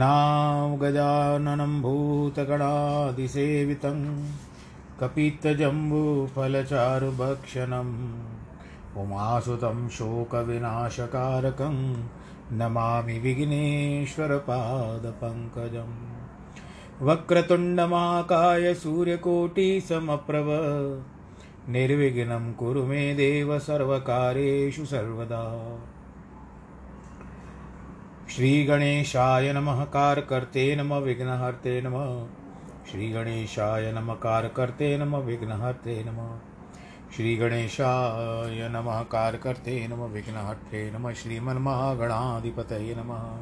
नागजाननं भूतगणादिसेवितं कपित्तजम्बूफलचारुभक्षणम् उमासुतं शोकविनाशकारकं नमामि विघ्नेश्वरपादपङ्कजम् वक्रतुण्डमाकाय सूर्यकोटिसमप्रभ निर्विघ्नं कुरु मे देव सर्वकार्येषु सर्वदा श्रीगणेशाय नमः कारकर्ते नमः विघ्नहर्ते नमः। श्रीगणेशाय नमः कारकर्ते नमः विघ्नहर्ते नमः। श्रीगणेशाय नमः कारकर्ते नमः विघ्नहर्ते नमः। श्रीमन्महागणाधिपतये नमः।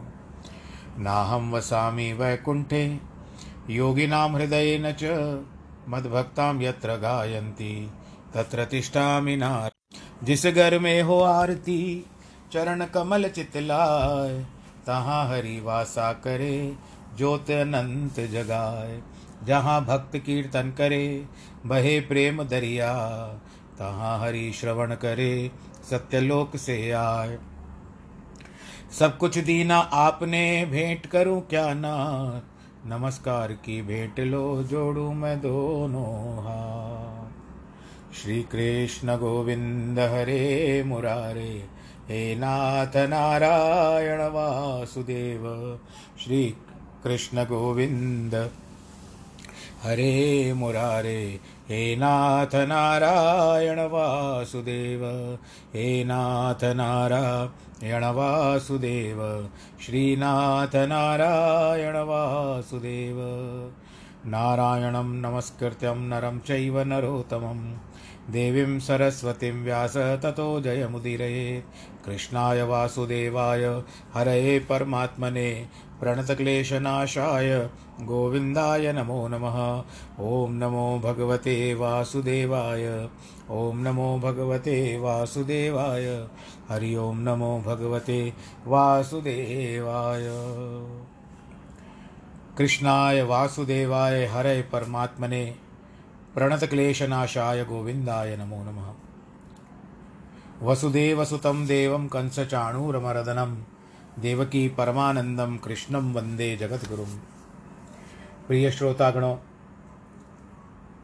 नाहं वसामि वैकुण्ठे, योगिनां हृदयेन च मद्भक्तां यत्र गायन्ति, तत्र तिष्ठामि नार। जिस घर में हो आरती, चरण कमल चितलाय। तहाँ हरि वासा करे, ज्योत अनंत जगाए। जहाँ भक्त कीर्तन करे, बहे प्रेम दरिया। तहाँ हरि श्रवण करे, सत्यलोक से आए। सब कुछ दीना आपने, भेंट करूँ क्या ना नमस्कार की भेंट लो, जोड़ू मैं दोनों हाथ। श्री कृष्ण गोविंद हरे मुरारे। हे नाथ नारायण वासुदेव, श्री कृष्ण गोविंद। हरे मुरारे, हे नाथ नारायण वासुदेव, हे नाथ नारायण वासुदेव श्रीनाथ नारायण वासुदेव। नारायणं नमस्कृत्यं नरं चैव नरोत्तमं देवीं सरस्वतीं व्यास ततो जयमुदीरयेत् कृष्णाय वासुदेवाय, हरये परमात्मने। प्रणतक्लेशनाशाय, गोविन्दाय नमो नमः। ॐ नमो भगवते वासुदेवाय ॐ नमो भगवते वासुदेवाय, हरि ओं नमो भगवते वासुदेवाय। कृष्णाय वासुदेवाय हरे परमात्मने। प्रणतक्लेशनाशाय गोविन्दाय नमो नमः। वसुदेवसुतं देवं कंसचाणूरमर्दनं, देवकी परमानंदम कृष्णम वंदे जगतगुरुम प्रिय श्रोतागणों,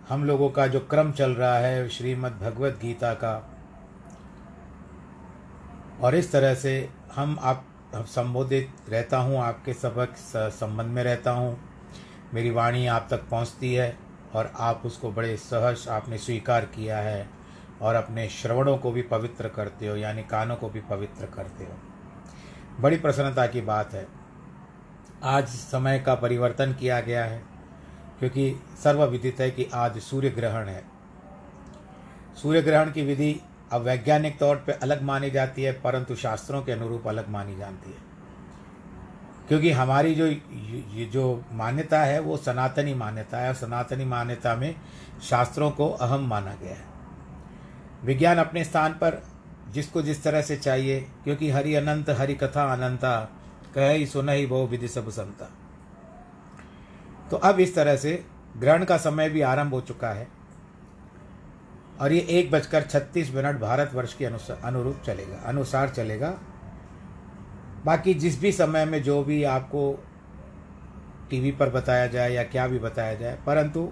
हम लोगों का जो क्रम चल रहा है श्रीमद् भगवत गीता का, और इस तरह से हम आप संबोधित रहता हूँ, आपके सबक संबंध में रहता हूँ। मेरी वाणी आप तक पहुँचती है। और आप उसको बड़े सहज आपने स्वीकार किया है और अपने श्रवणों को भी पवित्र करते हो, यानी कानों को भी पवित्र करते हो। बड़ी प्रसन्नता की बात है। आज समय का परिवर्तन किया गया है, क्योंकि सर्वविदित है कि आज सूर्य ग्रहण है। सूर्य ग्रहण की विधि अब वैज्ञानिक तौर पे अलग मानी जाती है, परंतु शास्त्रों के अनुरूप अलग मानी जाती है। क्योंकि हमारी जो ये जो मान्यता है, वो सनातनी मान्यता है। और सनातनी मान्यता में शास्त्रों को अहम माना गया है। विज्ञान अपने स्थान पर जिसको जिस तरह से चाहिए, क्योंकि हरि अनंत, हरि कथा अनंता, कह ही सुन ही बहु विधि सब संता। तो अब इस तरह से ग्रहण का समय भी आरंभ हो चुका है। और ये एक बजकर छत्तीस मिनट भारत वर्ष के अनुसार अनुरूप चलेगा, अनुसार चलेगा। बाकी जिस भी समय में जो भी आपको टीवी पर बताया जाए या क्या भी बताया जाए, परंतु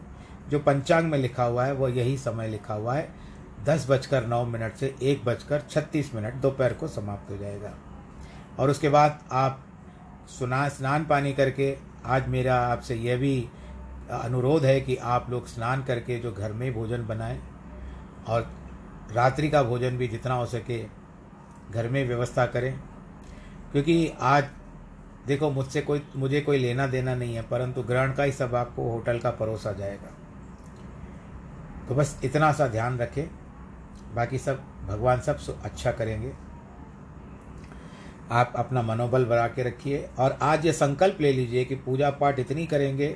जो पंचांग में लिखा हुआ है, वो यही समय लिखा हुआ है। दस बजकर नौ मिनट से एक बजकर छत्तीस मिनट दोपहर को समाप्त हो जाएगा। और उसके बाद आप सुना, स्नान पानी करके, आज मेरा आपसे यह भी अनुरोध है कि आप लोग स्नान करके जो घर में भोजन बनाएँ और रात्रि का भोजन भी जितना हो सके घर में व्यवस्था करें। क्योंकि आज, देखो, मुझसे कोई, मुझे कोई लेना देना नहीं है, परंतु ग्रहण का ही सब आपको होटल का परोसा जाएगा। तो बस इतना सा ध्यान रखें, बाकी सब भगवान सब अच्छा करेंगे। आप अपना मनोबल बढ़ा के रखिए, और आज ये संकल्प ले लीजिए कि पूजा पाठ इतनी करेंगे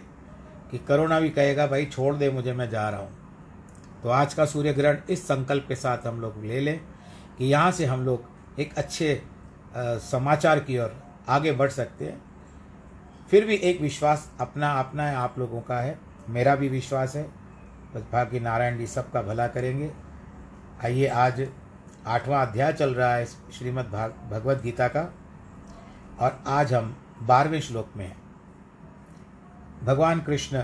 कि करोना भी कहेगा, भाई, छोड़ दे मुझे, मैं जा रहा हूँ। तो आज का सूर्य ग्रहण इस संकल्प के साथ हम लोग ले लें कि यहाँ से हम लोग एक अच्छे समाचार की ओर आगे बढ़ सकते हैं। फिर भी एक विश्वास अपना अपना है, आप लोगों का है। मेरा भी विश्वास है। बस भाग्य नारायण जी सबका भला करेंगे। आइए, आज आठवां अध्याय चल रहा है श्रीमद् भाग, भगवद गीता का। और आज हम बारहवें श्लोक में हैं। भगवान कृष्ण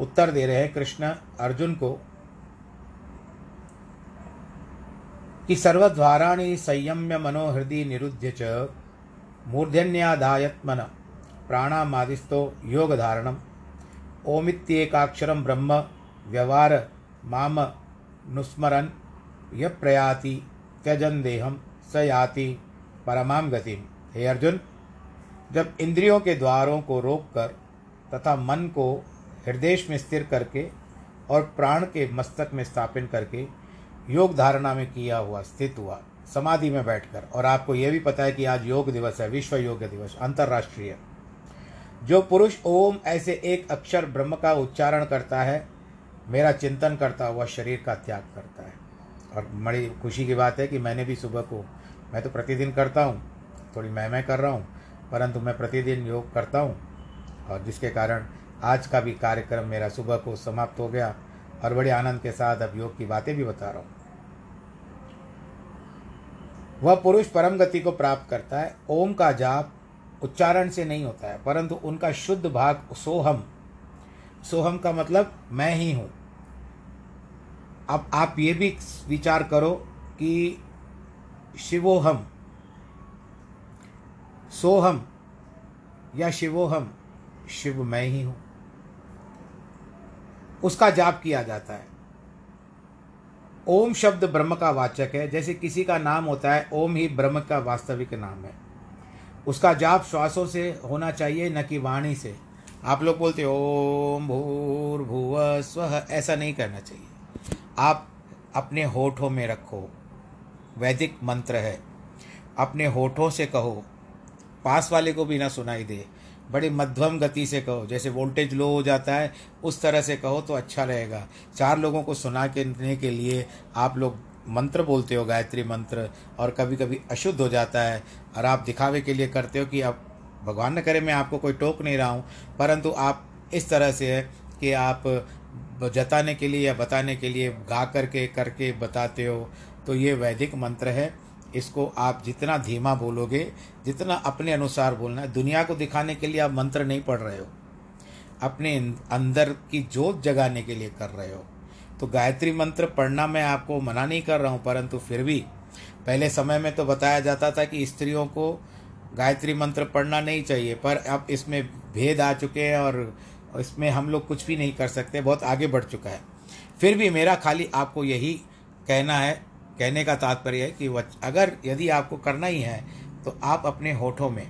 उत्तर दे रहे हैं। कृष्ण अर्जुन को कि सर्वद्वाराणि संयम्य मनोहृदय निरुद्य च मूर्धन्यादायत्मन प्राणामादिस्तो योग धारणम ओमित्येकाक्षरम ब्रह्म, व्यवहार, माम, नुस्मरन य प्रयाति त्यजन देहम स याति परमाम गति। हे अर्जुन, जब इंद्रियों के द्वारों को रोककर तथा मन को हृदय में स्थिर करके और प्राण के मस्तक में स्थापित करके योग धारणा में किया हुआ, स्थित हुआ, समाधि में बैठकर। और आपको यह भी पता है कि आज योग दिवस है, विश्व योग दिवस, अंतर्राष्ट्रीय। जो पुरुष ओम ऐसे एक अक्षर ब्रह्म का उच्चारण करता है, मेरा चिंतन करता हुआ शरीर का त्याग करता है। और बड़ी खुशी की बात है कि मैंने भी सुबह को, मैं तो प्रतिदिन करता हूँ, थोड़ी मैं मैं कर रहा हूँ, परंतु मैं प्रतिदिन योग करता हूँ। और जिसके कारण आज का भी कार्यक्रम मेरा सुबह को समाप्त हो गया। और बड़े आनंद के साथ अब योग की बातें भी बता रहा हूँ। वह पुरुष परम गति को प्राप्त करता है, ओम का जाप उच्चारण से नहीं होता है, परंतु उनका शुद्ध भाग सोहम। सोहम का मतलब मैं ही हूँ। अब आप ये भी विचार करो कि शिवोहम, सोहम या शिवोहम, शिव मैं ही हूँ। उसका जाप किया जाता है। ओम शब्द ब्रह्म का वाचक है। जैसे किसी का नाम होता है, ओम ही ब्रह्म का वास्तविक नाम है। उसका जाप श्वासों से होना चाहिए, न कि वाणी से। आप लोग बोलते, ओम भूर भुव स्व, ऐसा नहीं करना चाहिए। आप अपने होठों में रखो। वैदिक मंत्र है। अपने होठों से कहो। पास वाले को भी ना सुनाई दे। बड़ी मध्यम गति से कहो, जैसे वोल्टेज लो हो जाता है, उस तरह से कहो तो अच्छा रहेगा। चार लोगों को सुना के के लिए आप लोग मंत्र बोलते हो, गायत्री मंत्र, और कभी कभी अशुद्ध हो जाता है, और आप दिखावे के लिए करते हो कि अब भगवान न करे मैं आपको कोई टोक नहीं रहा हूँ, परंतु आप इस तरह से है कि आप जताने के लिए या बताने के लिए गा करके करके बताते हो तो ये वैदिक मंत्र है। इसको आप जितना धीमा बोलोगे, जितना अपने अनुसार बोलना है। दुनिया को दिखाने के लिए आप मंत्र नहीं पढ़ रहे हो। अपने अंदर की जोत जगाने के लिए कर रहे हो। तो गायत्री मंत्र पढ़ना मैं आपको मना नहीं कर रहा हूँ, परंतु फिर भी पहले समय में तो बताया जाता था कि स्त्रियों को गायत्री मंत्र पढ़ना नहीं चाहिए, पर अब इसमें भेद आ चुके हैं और इसमें हम लोग कुछ भी नहीं कर सकते, बहुत आगे बढ़ चुका है। फिर भी मेरा खाली आपको यही कहना है कहने का तात्पर्य है कि अगर यदि आपको करना ही है तो आप अपने होठों में,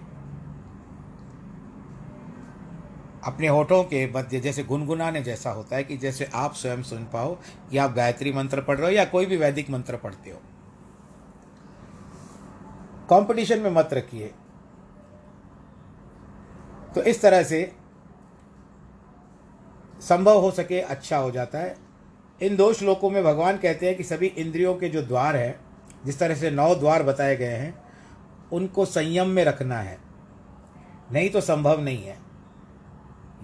अपने होठों के मध्य, जैसे गुनगुनाने जैसा होता है कि जैसे आप स्वयं सुन पाओ कि आप गायत्री मंत्र पढ़ रहे हो या कोई भी वैदिक मंत्र पढ़ते हो। कंपटीशन में मत रखिए। तो इस तरह से संभव हो सके अच्छा हो जाता है। इन दो श्लोकों में भगवान कहते हैं कि सभी इंद्रियों के जो द्वार हैं, जिस तरह से नौ द्वार बताए गए हैं, उनको संयम में रखना है। नहीं तो संभव नहीं है।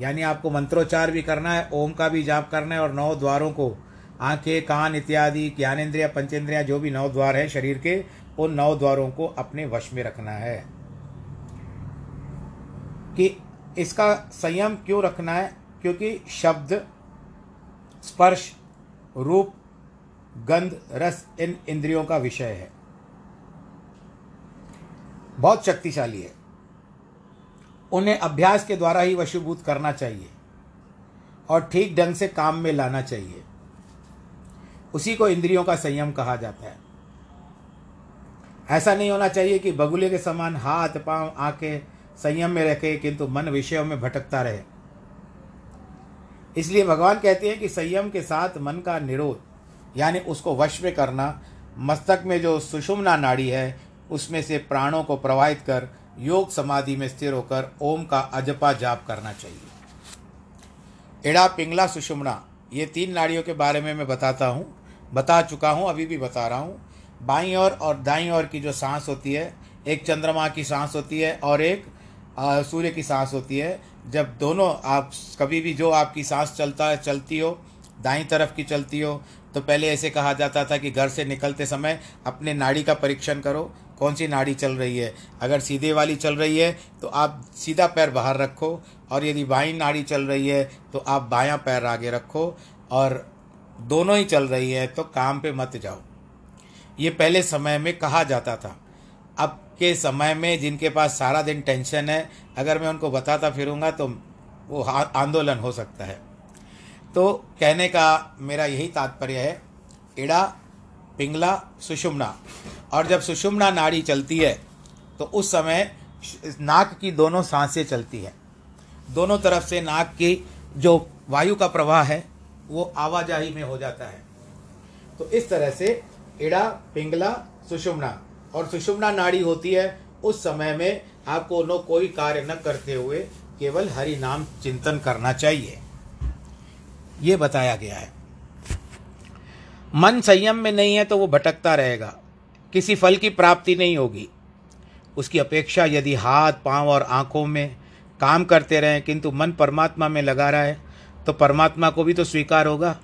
यानी आपको मंत्रोच्चार भी करना है, ओम का भी जाप करना है और नौ द्वारों को, आँखें, कान इत्यादि, ज्ञानेन्द्रिया पंचेंद्रिया जो भी नौ द्वार है शरीर के, उन नौ द्वारों को अपने वश में रखना है। कि इसका संयम क्यों रखना है? क्योंकि शब्द, स्पर्श रूप, गंध, रस इन इंद्रियों का विषय है। बहुत शक्तिशाली है। उन्हें अभ्यास के द्वारा ही वशीभूत करना चाहिए और ठीक ढंग से काम में लाना चाहिए। उसी को इंद्रियों का संयम कहा जाता है। ऐसा नहीं होना चाहिए कि बगुले के समान हाथ, पाँव, आँखें संयम में रखे, किंतु मन विषयों में भटकता रहे। इसलिए भगवान कहते हैं कि संयम के साथ मन का निरोध यानी उसको वश में करना मस्तक में जो सुषुम्ना नाड़ी है उसमें से प्राणों को प्रवाहित कर योग समाधि में स्थिर होकर ओम का अजपा जाप करना चाहिए। एड़ा पिंगला सुषुम्ना ये तीन नाड़ियों के बारे में मैं बताता हूँ बता चुका हूँ अभी भी बता रहा हूँ। बाई और, और दाई ओर की जो सांस होती है एक चंद्रमा की सांस होती है और एक सूर्य की सांस होती है। जब दोनों आप, कभी भी जो आपकी सांस चलता है, चलती हो, दाई तरफ़ की चलती हो तो पहले ऐसे कहा जाता था कि घर से निकलते समय अपने नाड़ी का परीक्षण करो, कौन सी नाड़ी चल रही है। अगर सीधे वाली चल रही है तो आप सीधा पैर बाहर रखो, और यदि बाई नाड़ी चल रही है तो आप बायां पैर आगे रखो, और दोनों ही चल रही है तो काम पे मत जाओ। ये पहले समय में कहा जाता था। अब के समय में जिनके पास सारा दिन टेंशन है, अगर मैं उनको बताता फिरूँगा तो वो आंदोलन हो सकता है। तो कहने का मेरा यही तात्पर्य है, इड़ा, पिंगला, सुषुम्ना। और जब सुषुम्ना नाड़ी चलती है तो उस समय नाक की दोनों साँसें चलती हैं। दोनों तरफ़ से नाक की जो वायु का प्रवाह है, वो आवाजाही में हो जाता है। तो इस तरह से इड़ा, पिंगला, सुषुम्ना। और सुषुम्ना नाड़ी होती है, उस समय में आपको नो कोई कार्य न करते हुए केवल हरि नाम चिंतन करना चाहिए। ये बताया गया है। मन संयम में नहीं है तो वो भटकता रहेगा। किसी फल की प्राप्ति नहीं होगी। उसकी अपेक्षा यदि हाथ, पाँव और आँखों में काम करते रहें, किंतु मन परमात्मा में लगा रहा है तो परमात्मा को भी तो स्वीकार होगा।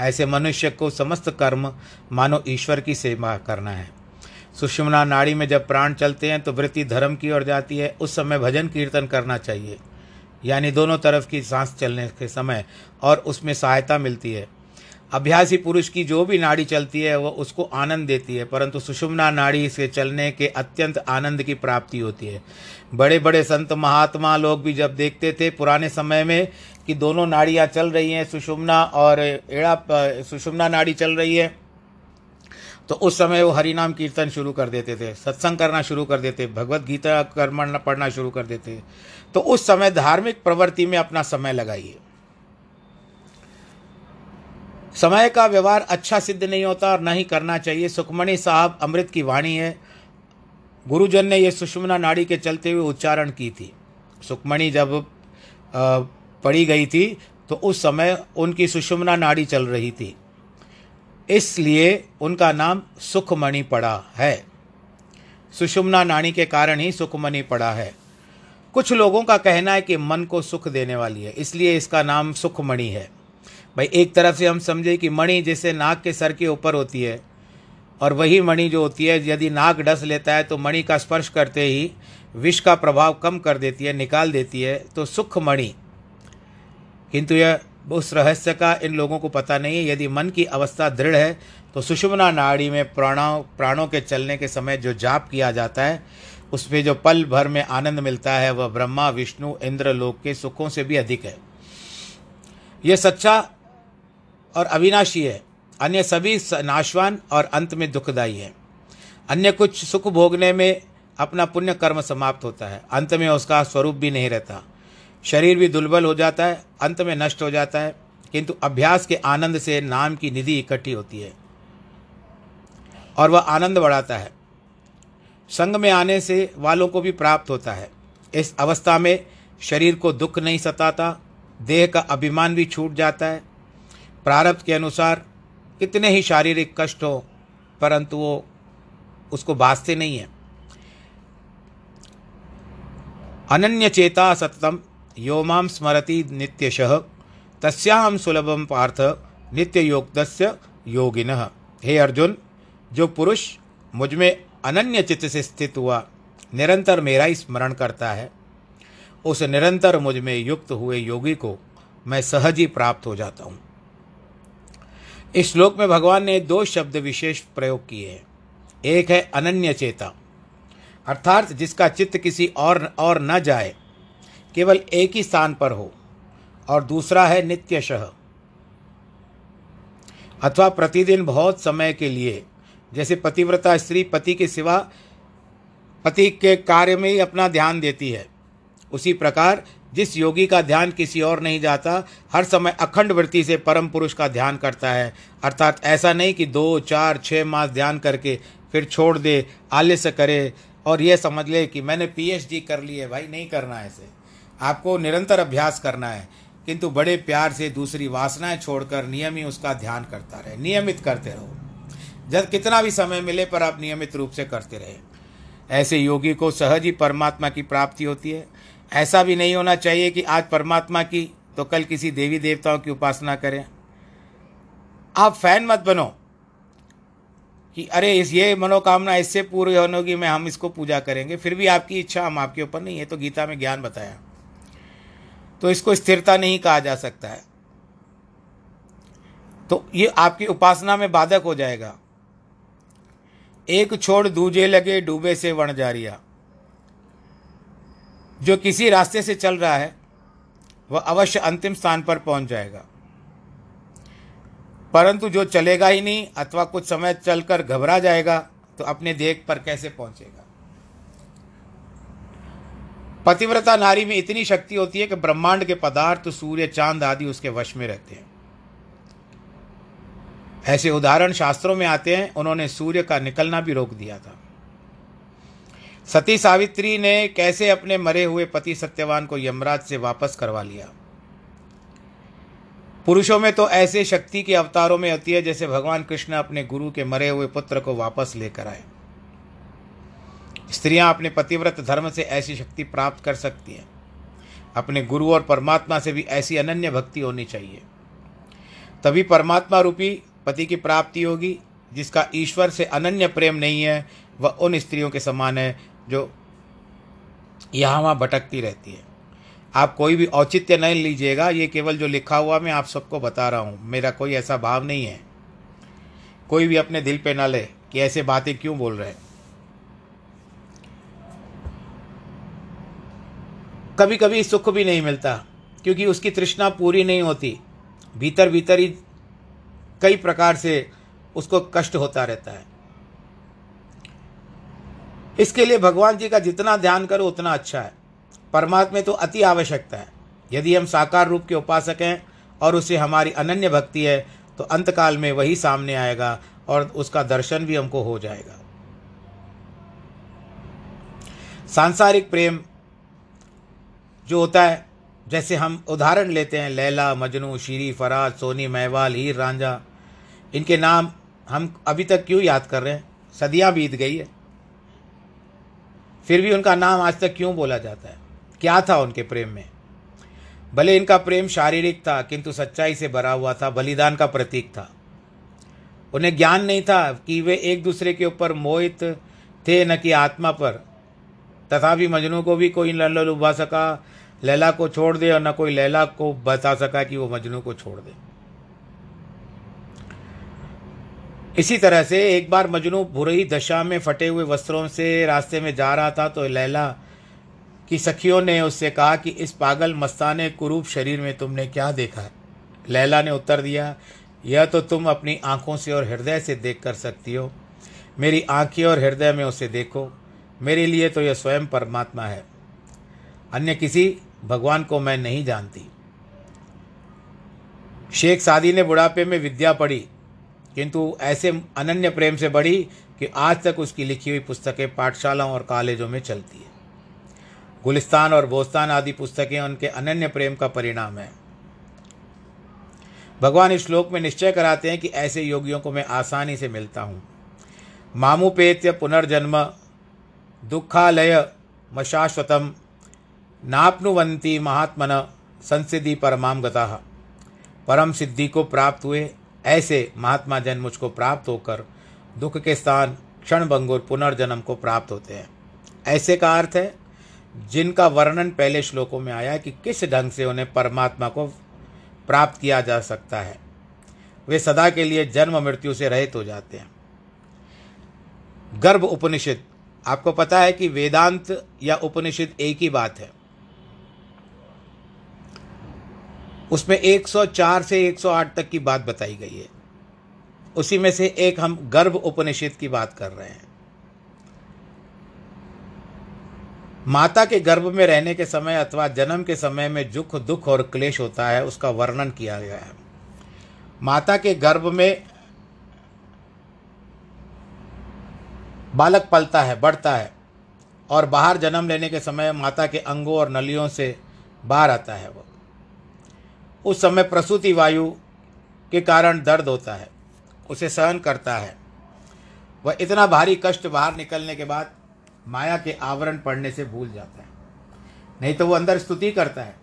ऐसे मनुष्य को समस्त कर्म मानो ईश्वर की सेवा करना है। सुषमना नाड़ी में जब प्राण चलते हैं तो वृत्ति धर्म की ओर जाती है। उस समय भजन कीर्तन करना चाहिए। यानी दोनों तरफ़ की सांस चलने के समय और उसमें सहायता मिलती है। अभ्यासी पुरुष की जो भी नाड़ी चलती है वह उसको आनंद देती है। परंतु सुषुम्ना नाड़ी से चलने के अत्यंत आनंद की प्राप्ति होती है। बड़े बड़े संत महात्मा लोग भी जब देखते थे पुराने समय में कि दोनों नाड़ियाँ चल रही हैं, सुषुम्ना और एड़ा, सुषुम्ना नाड़ी चल रही है तो उस समय वो हरिनाम कीर्तन शुरू कर देते थे, सत्संग करना शुरू कर देते, भगवत गीता कर्म पढ़ना शुरू कर देते। तो उस समय धार्मिक प्रवृत्ति में अपना समय लगाइए। समय का व्यवहार अच्छा सिद्ध नहीं होता और नहीं करना चाहिए। सुखमणि साहब अमृत की वाणी है। गुरुजन ने यह सुषमना नाड़ी के चलते हुए उच्चारण की थी। सुखमणि जब पड़ी गई थी तो उस समय उनकी सुषमना नाड़ी चल रही थी। इसलिए उनका नाम सुखमणि पड़ा है। सुषुम्ना नाड़ी के कारण ही सुखमणि पड़ा है। कुछ लोगों का कहना है कि मन को सुख देने वाली है, इसलिए इसका नाम सुखमणि है। भाई, एक तरफ़ से हम समझे कि मणि जैसे नाक के सर के ऊपर होती है, और वही मणि जो होती है, यदि नाक डस लेता है तो मणि का स्पर्श करते ही विष का प्रभाव कम कर देती है, निकाल देती है तो सुख मणि किंतु यह उस रहस्य का इन लोगों को पता नहीं है। यदि मन की अवस्था दृढ़ है तो सुषुमना नाड़ी में प्राणों प्राणों के चलने के समय जो जाप किया जाता है, उसमें जो पल भर में आनंद मिलता है, वह ब्रह्मा, विष्णु, इंद्र, लोक के सुखों से भी अधिक है। यह सच्चा और अविनाशी है। अन्य सभी नाशवान और अंत में दुखदायी है। अन्य कुछ सुख भोगने में अपना पुण्य कर्म समाप्त होता है। अंत में उसका स्वरूप भी नहीं रहता। शरीर भी दुर्बल हो जाता है, अंत में नष्ट हो जाता है, किंतु अभ्यास के आनंद से नाम की निधि इकट्ठी होती है। और वह आनंद बढ़ाता है। संग में आने से वालों को भी प्राप्त होता है। इस अवस्था में शरीर को दुख नहीं सताता, देह का अभिमान भी छूट जाता है। प्रारब्ध के अनुसार कितने ही शारीरिक कष्ट हो, परंतु वो उसको बाजते नहीं है। अनन्य चेता सततम यो माम स्मरति नित्यशः तस्याहम सुलभम पार्थ नित्य योगदस्य योगिन। हे अर्जुन, जो पुरुष मुझमें अनन्य चित्त से स्थित हुआ, निरंतर मेरा ही स्मरण करता है। उस निरंतर मुझमें युक्त हुए योगी को मैं सहज ही प्राप्त हो जाता हूँ। इस श्लोक में भगवान ने दो शब्द विशेष प्रयोग किए हैं। एक है अनन्य चेता, अर्थात जिसका चित्त किसी और और न जाए केवल एक ही स्थान पर हो, और दूसरा है नित्यशः। अथवा प्रतिदिन बहुत समय के लिए, जैसे पतिव्रता स्त्री पति के सिवा पति के कार्य में ही अपना ध्यान देती है। उसी प्रकार जिस योगी का ध्यान किसी और नहीं जाता, हर समय अखंड वृत्ति से परम पुरुष का ध्यान करता है। अर्थात ऐसा नहीं कि दो, चार छः मास ध्यान करके फिर छोड़ दे, आलस्य करे, और यह समझ ले कि मैंने पीएचडी कर ली है, भाई नहीं करना ऐसे आपको निरंतर अभ्यास करना है, किंतु बड़े प्यार से दूसरी वासनाएँ छोड़कर नियम ही उसका ध्यान करता रहे, नियमित करते रहो। जब कितना भी समय मिले पर आप नियमित रूप से करते रहे। ऐसे योगी को सहज ही परमात्मा की प्राप्ति होती है। ऐसा भी नहीं होना चाहिए कि आज परमात्मा की तो कल किसी देवी देवताओं की उपासना करें। आप फ़ैन मत बनो कि अरे इस ये मनोकामना इससे पूरी होगी, मैं हम इसको पूजा करेंगे, फिर भी आपकी इच्छा हम आपके ऊपर नहीं है। तो गीता में ज्ञान बताया। तो इसको स्थिरता नहीं कहा जा सकता है। तो ये आपकी उपासना में बाधक हो जाएगा। एक छोड़ दूजे लगे डूबे से वण जारिया जो किसी रास्ते से चल रहा है, वह अवश्य अंतिम स्थान पर पहुँच जाएगा। परंतु जो चलेगा ही नहीं अथवा कुछ समय चलकर घबरा जाएगा तो अपने देख पर कैसे पहुंचेगा? पतिव्रता नारी में इतनी शक्ति होती है कि ब्रह्मांड के पदार्थ, सूर्य, चाँद आदि उसके वश में रहते हैं। ऐसे उदाहरण शास्त्रों में आते हैं, उन्होंने सूर्य का निकलना भी रोक दिया था। सती सावित्री ने कैसे अपने मरे हुए पति सत्यवान को यमराज से वापस करवा लिया? पुरुषों में तो ऐसे शक्ति के अवतारों में होती है जैसे भगवान कृष्ण अपने गुरु के मरे हुए पुत्र को वापस लेकर आए। स्त्रियाँ अपने पतिव्रत धर्म से ऐसी शक्ति प्राप्त कर सकती हैं। अपने गुरु और परमात्मा से भी ऐसी अनन्य भक्ति होनी चाहिए। तभी परमात्मा रूपी पति की प्राप्ति होगी, जिसका ईश्वर से अनन्य प्रेम नहीं है, वह उन स्त्रियों के समान है, जो यहाँ वहाँ भटकती रहती है। आप कोई भी औचित्य नहीं लीजिएगा, ये केवल जो लिखा हुआ मैं आप सबको बता रहा हूँ, मेरा कोई ऐसा भाव नहीं है। कोई भी अपने दिल पे ना ले कि ऐसे बातें क्यों बोल रहे हैं। कभी कभी सुख भी नहीं मिलता, क्योंकि उसकी तृष्णा पूरी नहीं होती। भीतर भीतर ही कई प्रकार से उसको कष्ट होता रहता है। इसके लिए भगवान जी का जितना ध्यान करो, उतना अच्छा है। परमात्मा तो अति आवश्यकता है। यदि हम साकार रूप के उपासक हैं और उसे हमारी अनन्य भक्ति है तो अंतकाल में वही सामने आएगा और उसका दर्शन भी हमको हो जाएगा। सांसारिक प्रेम जो होता है, जैसे हम उदाहरण लेते हैं, लैला, मजनू, शीरी, फराज, सोनी महवाल हीर, रांझा। इनके नाम हम अभी तक क्यों याद कर रहे हैं? सदियाँ बीत गई है। फिर भी उनका नाम आज तक क्यों बोला जाता है? क्या था उनके प्रेम में? भले इनका प्रेम शारीरिक था, किंतु सच्चाई से भरा हुआ था, बलिदान का प्रतीक था। उन्हें ज्ञान नहीं था कि वे एक दूसरे के ऊपर मोहित थे, न कि आत्मा पर। तथापि मजनू को भी कोई लल्लो लुभा सका लैला को छोड़ दे और न कोई लैला को बता सका कि वो मजनू को छोड़ दे। इसी तरह से एक बार मजनू बुरी दशा में फटे हुए वस्त्रों से रास्ते में जा रहा था तो लैला की सखियों ने उससे कहा कि इस पागल मस्ताने कुरूप शरीर में तुमने क्या देखा है? लैला ने उत्तर दिया, यह तो तुम अपनी आँखों से और हृदय से देख कर सकती हो। मेरी आँखें और हृदय में उसे देखो, मेरे लिए तो यह स्वयं परमात्मा है। अन्य किसी भगवान को मैं नहीं जानती। शेख सादी ने बुढ़ापे में विद्या पढ़ी, किंतु ऐसे अनन्य प्रेम से बढ़ी कि आज तक उसकी लिखी हुई पुस्तकें पाठशालाओं और कॉलेजों में चलती है। गुलिस्तान और बोस्तान आदि पुस्तकें उनके अनन्य प्रेम का परिणाम है। भगवान इस श्लोक में निश्चय कराते हैं कि ऐसे योगियों को मैं आसानी से मिलता हूँ। मामुपेत्य पुनर्जन्म, दुखालय मशाश्वतम नापनुवंती महात्मन संसिद्धि परमाम गता। परम सिद्धि को प्राप्त हुए, ऐसे महात्मा जन मुझको प्राप्त होकर दुख के स्थान, क्षण भंगुर पुनर्जन्म को प्राप्त होते हैं। ऐसे का अर्थ है, जिनका वर्णन पहले श्लोकों में आया कि किस ढंग से उन्हें परमात्मा को प्राप्त किया जा सकता है। वे सदा के लिए जन्म मृत्यु से रहित हो जाते हैं। गर्भ उपनिषद। आपको पता है कि वेदांत या उपनिषद एक ही बात है। उसमें 104 से 108 तक की बात बताई गई है। उसी में से एक हम गर्भ उपनिषद की बात कर रहे हैं। माता के गर्भ में रहने के समय अथवा जन्म के समय में दुख दुख और क्लेश होता है, उसका वर्णन किया गया है। माता के गर्भ में बालक पलता है, बढ़ता है और बाहर जन्म लेने के समय माता के अंगों और नलियों से बाहर आता है वो। उस समय प्रसूति वायु के कारण दर्द होता है, उसे सहन करता है। वह इतना भारी कष्ट बाहर निकलने के बाद माया के आवरण पड़ने से भूल जाता है। नहीं तो वो अंदर स्तुति करता है।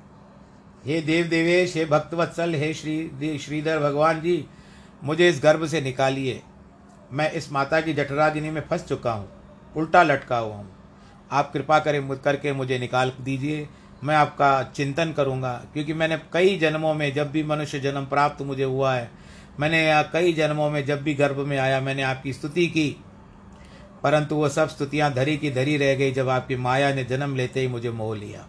हे देव देवेश हे भक्तवत्सल, हे श्री, श्रीधर भगवान जी, मुझे इस गर्भ से निकालिए। मैं इस माता की जठराग्नि में फंस चुका हूँ, उल्टा लटका हुआ हूँ। आप कृपा करें करके मुझे निकाल दीजिए। मैं आपका चिंतन करूँगा, क्योंकि मैंने कई जन्मों में जब भी मनुष्य जन्म प्राप्त मुझे हुआ है, मैंने कई जन्मों में जब भी गर्भ में आया, मैंने आपकी स्तुति की, परंतु वो सब स्तुतियाँ धरी की धरी रह गई जब आपकी माया ने जन्म लेते ही मुझे मोह लिया।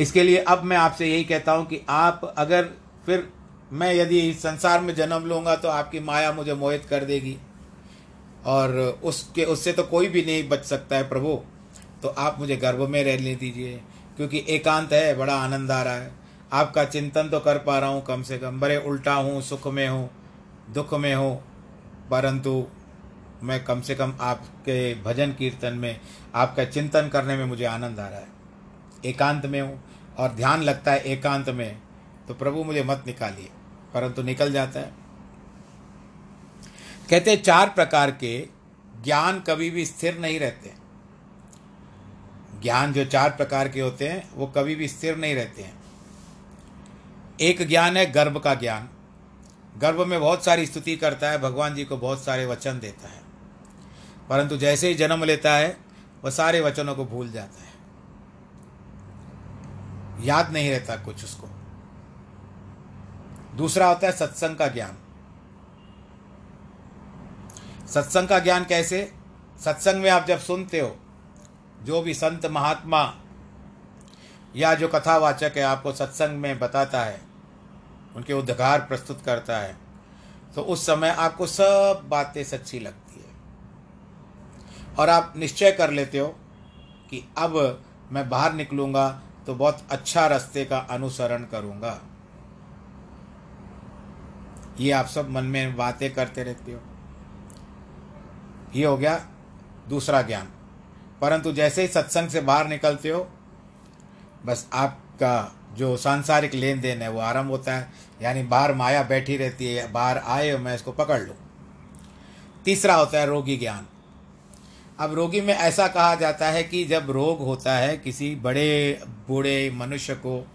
इसके लिए अब मैं आपसे यही कहता हूँ कि आप अगर फिर मैं यदि इस संसार में जन्म लूँगा तो आपकी माया मुझे मोहित कर देगी, और उसके, उससे तो कोई भी नहीं बच सकता है प्रभु। तो आप मुझे गर्भ में रहने दीजिए, क्योंकि एकांत है, बड़ा आनंद आ रहा है। आपका चिंतन तो कर पा रहा हूँ कम से कम, बड़े उल्टा हूँ, सुख में हूँ, दुख में हूँ, परंतु मैं कम से कम आपके भजन कीर्तन में, आपका चिंतन करने में मुझे आनंद आ रहा है। एकांत में हूँ, और ध्यान लगता है एकांत में तो प्रभु मुझे मत निकालिए, परंतु निकल जाता है। कहते चार प्रकार के ज्ञान कभी भी स्थिर नहीं रहते। ज्ञान जो चार प्रकार के होते हैं, वो कभी भी स्थिर नहीं रहते हैं। एक ज्ञान है गर्भ का ज्ञान। गर्भ में बहुत सारी स्तुति करता है, भगवान जी को बहुत सारे वचन देता है। परंतु जैसे ही जन्म लेता है वह सारे वचनों को भूल जाता है। याद नहीं रहता कुछ उसको। दूसरा होता है सत्संग का ज्ञान। सत्संग का ज्ञान कैसे? सत्संग में आप जब सुनते हो जो भी संत महात्मा या जो कथावाचक है, आपको सत्संग में बताता है, उनके उद्गार प्रस्तुत करता है तो उस समय आपको सब बातें सच्ची लगती है। और आप निश्चय कर लेते हो कि अब मैं बाहर निकलूँगा तो बहुत अच्छा रास्ते का अनुसरण करूँगा। ये आप सब मन में बातें करते रहते हो। ये हो गया दूसरा ज्ञान। परंतु जैसे ही सत्संग से बाहर निकलते हो, बस आपका जो सांसारिक लेन देन है वो आरंभ होता है। यानी बाहर माया बैठी रहती है, बाहर आए हो, मैं इसको पकड़ लूँ। तीसरा होता है रोगी ज्ञान। अब रोगी में ऐसा कहा जाता है कि जब रोग होता है किसी बड़े, बूढ़े मनुष्य को,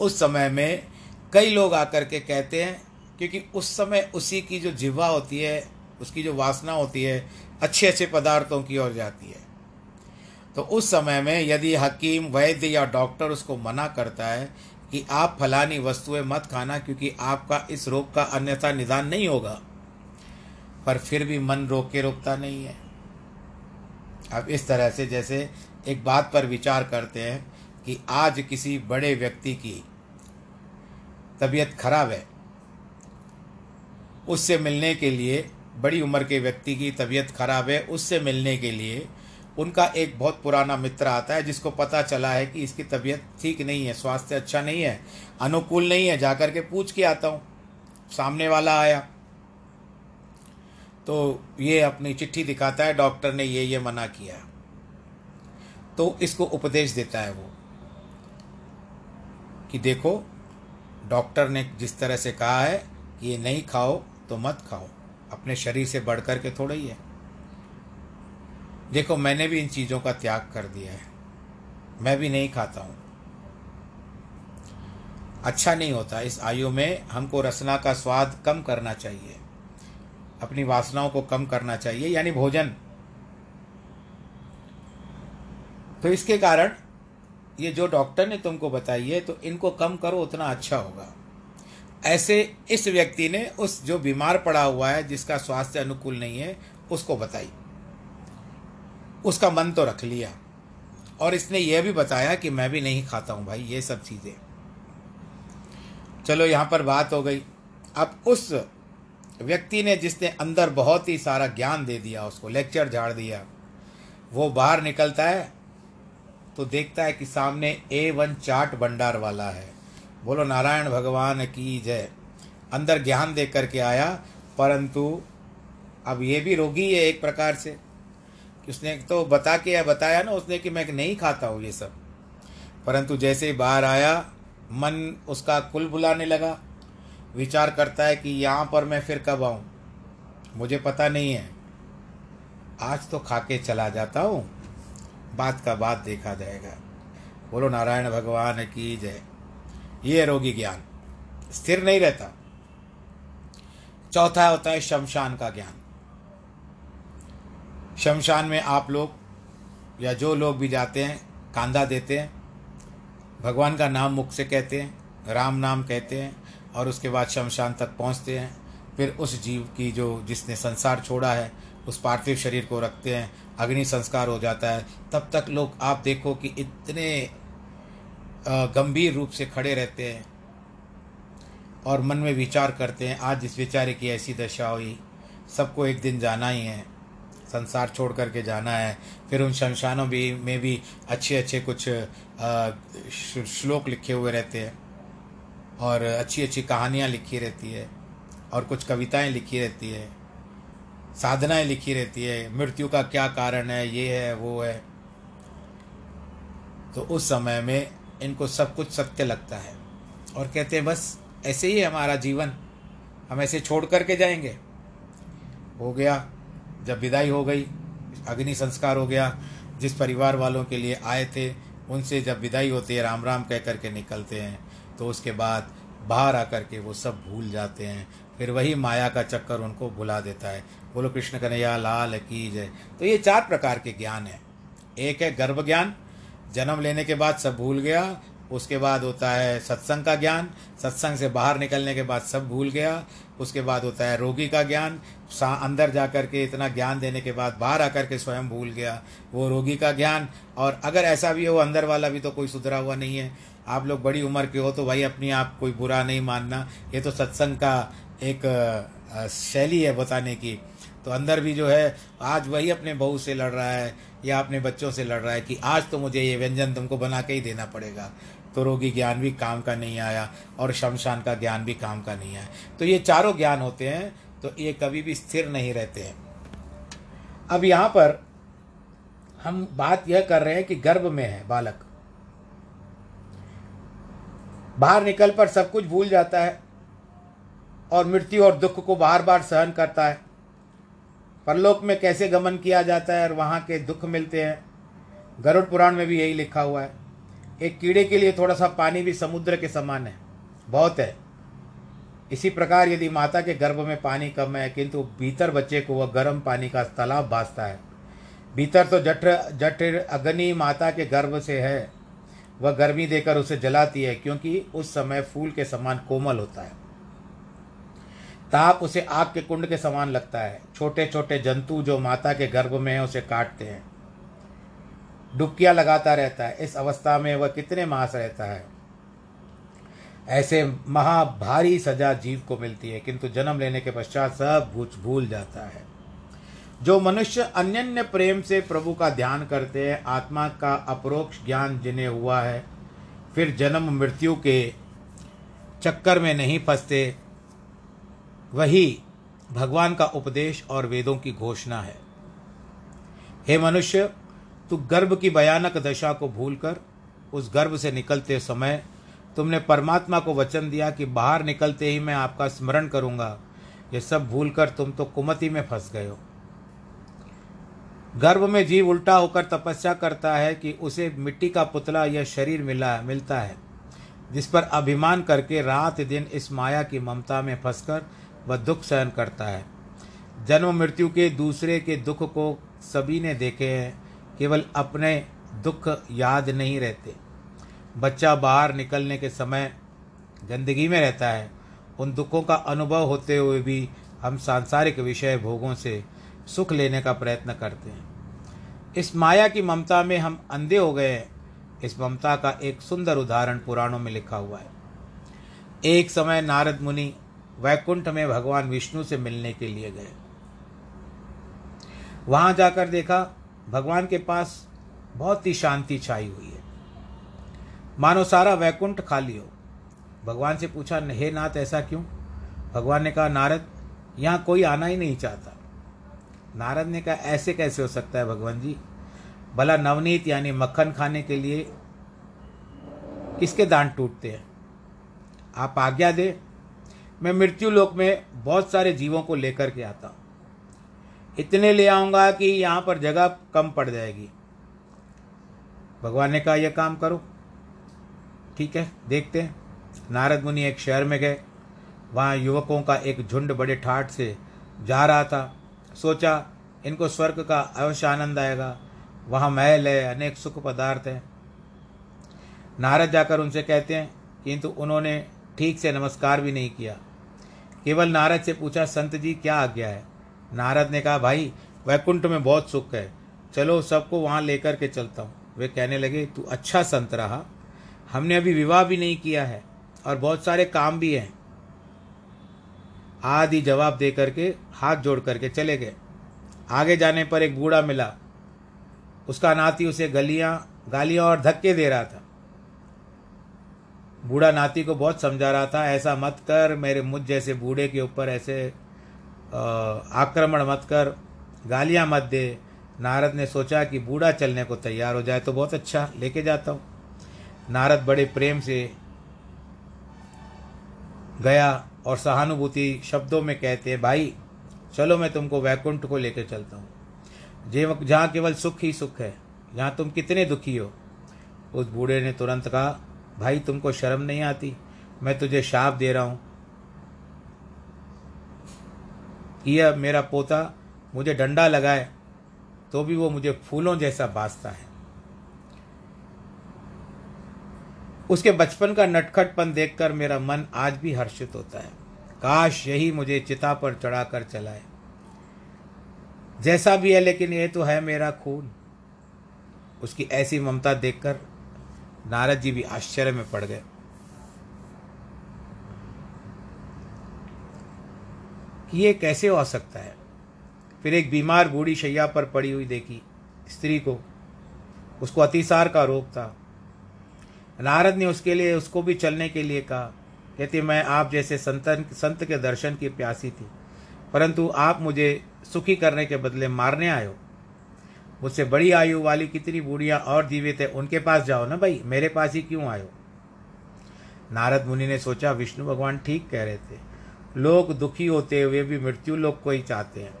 उस समय में कई लोग आकर के कहते हैं, क्योंकि उस समय उसी की जो जिवा होती है, उसकी जो वासना होती है अच्छे अच्छे पदार्थों की ओर जाती है। तो उस समय में यदि हकीम, वैद्य या डॉक्टर उसको मना करता है कि आप फलानी वस्तुएँ मत खाना क्योंकि आपका इस रोग का अन्यथा निदान नहीं होगा, पर फिर भी मन रोक के रोकता नहीं है। अब इस तरह से जैसे एक बात पर विचार करते हैं कि आज किसी बड़े व्यक्ति की तबीयत खराब है, उससे मिलने के लिए, बड़ी उम्र के व्यक्ति की तबीयत खराब है, उससे मिलने के लिए उनका एक बहुत पुराना मित्र आता है, जिसको पता चला है कि इसकी तबीयत ठीक नहीं है, स्वास्थ्य अच्छा नहीं है, अनुकूल नहीं है, जाकर के पूछ के आता हूँ। सामने वाला आया। तो ये अपनी चिट्ठी दिखाता है, डॉक्टर ने ये ये मना किया। तो इसको उपदेश देता है वो कि देखो, डॉक्टर ने जिस तरह से कहा है कि ये नहीं खाओ तो मत खाओ, अपने शरीर से बढ़ कर के थोड़ा ही है। देखो, मैंने भी इन चीज़ों का त्याग कर दिया है। मैं भी नहीं खाता हूँ। अच्छा नहीं होता। इस आयु में हमको रसना का स्वाद कम करना चाहिए। अपनी वासनाओं को कम करना चाहिए, यानी भोजन। तो इसके कारण ये जो डॉक्टर ने तुमको बताई है तो इनको कम करो, उतना अच्छा होगा। ऐसे इस व्यक्ति ने उस जो बीमार पड़ा हुआ है, जिसका स्वास्थ्य अनुकूल नहीं है, उसको बताई। उसका मन तो रख लिया। और इसने यह भी बताया कि मैं भी नहीं खाता हूँ भाई, ये सब चीज़ें। चलो यहाँ पर बात हो गई। अब उस व्यक्ति ने जिसने अंदर बहुत ही सारा ज्ञान दे दिया, उसको लेक्चर झाड़ दिया, वो बाहर निकलता है तो देखता है कि सामने ए वन चाट भंडार वाला है। बोलो, नारायण भगवान की जय। अंदर ज्ञान दे करके आया, परंतु अब ये भी रोगी है एक प्रकार से। उसने तो बता के या बताया ना उसने कि मैं नहीं खाता हूँ ये सब। परंतु जैसे ही बाहर आया, मन उसका कुल बुलाने लगा। विचार करता है कि यहाँ पर मैं फिर कब आऊँ? मुझे पता नहीं है। आज तो खा के चला जाता हूँ। बात का बात देखा जाएगा। बोलो, नारायण भगवान की जय। ये रोगी ज्ञान। स्थिर नहीं रहता। चौथा होता है शमशान का ज्ञान। शमशान में आप लोग या जो लोग भी जाते हैं कांधा देते हैं, भगवान का नाम मुख से कहते हैं, राम नाम कहते हैं, और उसके बाद शमशान तक पहुँचते हैं। फिर उस जीव की जो जिसने संसार छोड़ा है, उस पार्थिव शरीर को रखते हैं, अग्नि संस्कार हो जाता है। तब तक लोग, आप देखो कि इतने गंभीर रूप से खड़े रहते हैं और मन में विचार करते हैं, आज इस बेचारे की ऐसी दशा हुई, सबको एक दिन जाना ही है। संसार छोड़ करके जाना है। फिर उन शमशानों भी, में भी अच्छे अच्छे कुछ श्लोक लिखे हुए रहते हैं। और अच्छी अच्छी कहानियाँ लिखी रहती है। और कुछ कविताएँ लिखी रहती है। साधनाएँ लिखी रहती है। मृत्यु का क्या कारण है? ये है, वो है। तो उस समय में इनको सब कुछ सत्य लगता है। और कहते हैं, बस, ऐसे ही हमारा जीवन। हम ऐसे छोड़ करके जाएँगे। हो गया। जब विदाई हो गई, अग्नि संस्कार हो गया, जिस परिवार वालों के लिए आए थे, उनसे जब विदाई होती है राम राम कह करके निकलते हैं तो उसके बाद बाहर आकर के वो सब भूल जाते हैं। फिर वही माया का चक्कर उनको भुला देता है। बोलो, कृष्ण कन्हैया, लाल की जय। तो ये चार प्रकार के ज्ञान है। एक है गर्भ ज्ञान, जन्म लेने के बाद सब भूल गया, उसके बाद होता है सत्संग का ज्ञान, सत्संग से बाहर निकलने के बाद सब भूल गया, उसके बाद होता है रोगी का ज्ञान अंदर जा कर के इतना ज्ञान देने के बाद बाहर आकर के स्वयं भूल गया। वो रोगी का ज्ञान। और अगर ऐसा भी हो, अंदर वाला भी तो कोई सुधरा हुआ नहीं है। आप लोग बड़ी उम्र के हो तो भाई अपनी आप कोई बुरा नहीं मानना। ये तो सत्संग का एक शैली है बताने की। तो अंदर भी जो है, आज वही अपने बहू से लड़ रहा है या अपने बच्चों से लड़ रहा है कि आज तो मुझे ये व्यंजन तुमको बना के ही देना पड़ेगा। तो रोगी ज्ञान भी काम का नहीं आया और शमशान का ज्ञान भी काम का नहीं आया। तो ये चारों ज्ञान होते हैं। तो ये कभी भी स्थिर नहीं रहते हैं। अब यहाँ पर हम बात यह कर रहे हैं कि गर्भ में है बालक। बाहर निकल पर सब कुछ भूल जाता है और मृत्यु और दुख को बार बार सहन करता है। परलोक में कैसे गमन किया जाता है और वहाँ के दुख मिलते हैं। गरुड़ पुराण में भी यही लिखा हुआ है। एक कीड़े के लिए थोड़ा सा पानी भी समुद्र के समान है। बहुत है। इसी प्रकार यदि माता के गर्भ में पानी कम है, किंतु भीतर बच्चे को वह गर्म पानी का तालाब भासता है। भीतर तो जठ जठ अग्नि माता के गर्भ से है। वह गर्मी देकर उसे जलाती है, क्योंकि उस समय फूल के समान कोमल होता है। ताप उसे आग के कुंड के समान लगता है। छोटे छोटे जंतु जो माता के गर्भ में है, उसे काटते हैं। डुबकियाँ लगाता रहता है। इस अवस्था में वह कितने मास रहता है? ऐसे महाभारी सजा जीव को मिलती है, किंतु जन्म लेने के पश्चात सब भूच भूल जाता है। जो मनुष्य अन्य प्रेम से प्रभु का ध्यान करते हैं, आत्मा का अप्रोक्ष ज्ञान जिन्हें हुआ है, फिर जन्म मृत्यु के चक्कर में नहीं फंसते, वही भगवान का उपदेश और वेदों की घोषणा है। हे मनुष्य, तू गर्भ की भयानक दशा को भूलकर, उस गर्भ से निकलते समय तुमने परमात्मा को वचन दिया कि बाहर निकलते ही मैं आपका स्मरण करूँगा। ये सब भूलकर तुम तो कुमति में फंस गए हो। गर्भ में जीव उल्टा होकर तपस्या करता है कि उसे मिट्टी का पुतला या शरीर मिला, मिलता है, जिस पर अभिमान करके रात दिन इस माया की ममता में फंसकर वह दुख सहन करता है। जन्म मृत्यु के दूसरे के दुख को सभी ने देखे हैं, केवल अपने दुख याद नहीं रहते। बच्चा बाहर निकलने के समय गंदगी में रहता है। उन दुखों का अनुभव होते हुए भी हम सांसारिक विषय भोगों से सुख लेने का प्रयत्न करते हैं। इस माया की ममता में हम अंधे हो गए हैं। इस ममता का एक सुंदर उदाहरण पुराणों में लिखा हुआ है। एक समय नारद मुनि वैकुंठ में भगवान विष्णु से मिलने के लिए गए। वहाँ जाकर देखा, भगवान के पास बहुत ही शांति छाई हुई है। मानो सारा वैकुंठ खाली हो। भगवान से पूछा, हे नाथ, ऐसा क्यों? भगवान ने कहा, नारद, यहाँ कोई आना ही नहीं चाहता। नारद ने कहा, ऐसे कैसे हो सकता है भगवान जी? भला नवनीत यानी मक्खन खाने के लिए किसके दांत टूटते हैं? आप आज्ञा दे, मैं मृत्यु लोक में बहुत सारे जीवों को लेकर के आता हूँ। इतने ले आऊँगा कि यहाँ पर जगह कम पड़ जाएगी। भगवान ने कहा, यह काम करो। ठीक है, देखते हैं। नारद मुनि एक शहर में गए। वहाँ युवकों का एक झुंड बड़े ठाठ से जा रहा था। सोचा, इनको स्वर्ग का अवश्य आनंद आएगा। वहाँ महल है, अनेक सुख पदार्थ हैं। नारद जाकर उनसे कहते हैं, किंतु उन्होंने ठीक से नमस्कार भी नहीं किया। केवल नारद से पूछा, संत जी, क्या आज्ञा है? नारद ने कहा, भाई, वैकुंठ में बहुत सुख है। चलो, सबको वहाँ लेकर के चलता हूँ। वे कहने लगे, तू अच्छा संत रहा। हमने अभी विवाह भी नहीं किया है और बहुत सारे काम भी हैं। आदि जवाब दे करके, हाथ जोड़ करके चले गए। आगे जाने पर एक बूढ़ा मिला। उसका नाती उसे गलियाँ, गालियाँ और धक्के दे रहा था। बूढ़ा नाती को बहुत समझा रहा था, ऐसा मत कर, मेरे मुझ जैसे बूढ़े के ऊपर ऐसे आक्रमण मत कर, गालियाँ मत दे। नारद ने सोचा कि बूढ़ा चलने को तैयार हो जाए तो बहुत अच्छा लेके जाता हूँ। नारद बड़े प्रेम से गया और सहानुभूति शब्दों में कहते हैं भाई, चलो मैं तुमको वैकुंठ को लेकर चलता हूँ। जे जहाँ केवल सुख ही सुख है, जहाँ तुम कितने दुखी हो। उस बूढ़े ने तुरंत कहा, भाई, तुमको शर्म नहीं आती? मैं तुझे शाप दे रहा हूँ। यह मेरा पोता मुझे डंडा लगाए तो भी वो मुझे फूलों जैसा बासता है। उसके बचपन का नटखटपन देखकर मेरा मन आज भी हर्षित होता है। काश यही मुझे चिता पर चढ़ाकर चलाए। जैसा भी है, लेकिन ये तो है मेरा खून। उसकी ऐसी ममता देखकर नारद जी भी आश्चर्य में पड़ गए। कि ये कैसे हो सकता है? फिर एक बीमार बूढ़ी शैया पर पड़ी हुई देखी। स्त्री को, उसको अतिसार का रोग था। नारद ने उसके लिए, उसको भी चलने के लिए कहा। कहती, मैं आप जैसे संतन, संत के दर्शन की प्यासी थी, परंतु आप मुझे सुखी करने के बदले मारने हो। मुझसे बड़ी आयु वाली कितनी बूढ़ियाँ और जीवित है, उनके पास जाओ ना भाई, मेरे पास ही क्यों आयो नारद मुनि ने सोचा, विष्णु भगवान ठीक कह रहे थे। लोग दुखी होते हुए भी मृत्यु लोग को ही चाहते हैं।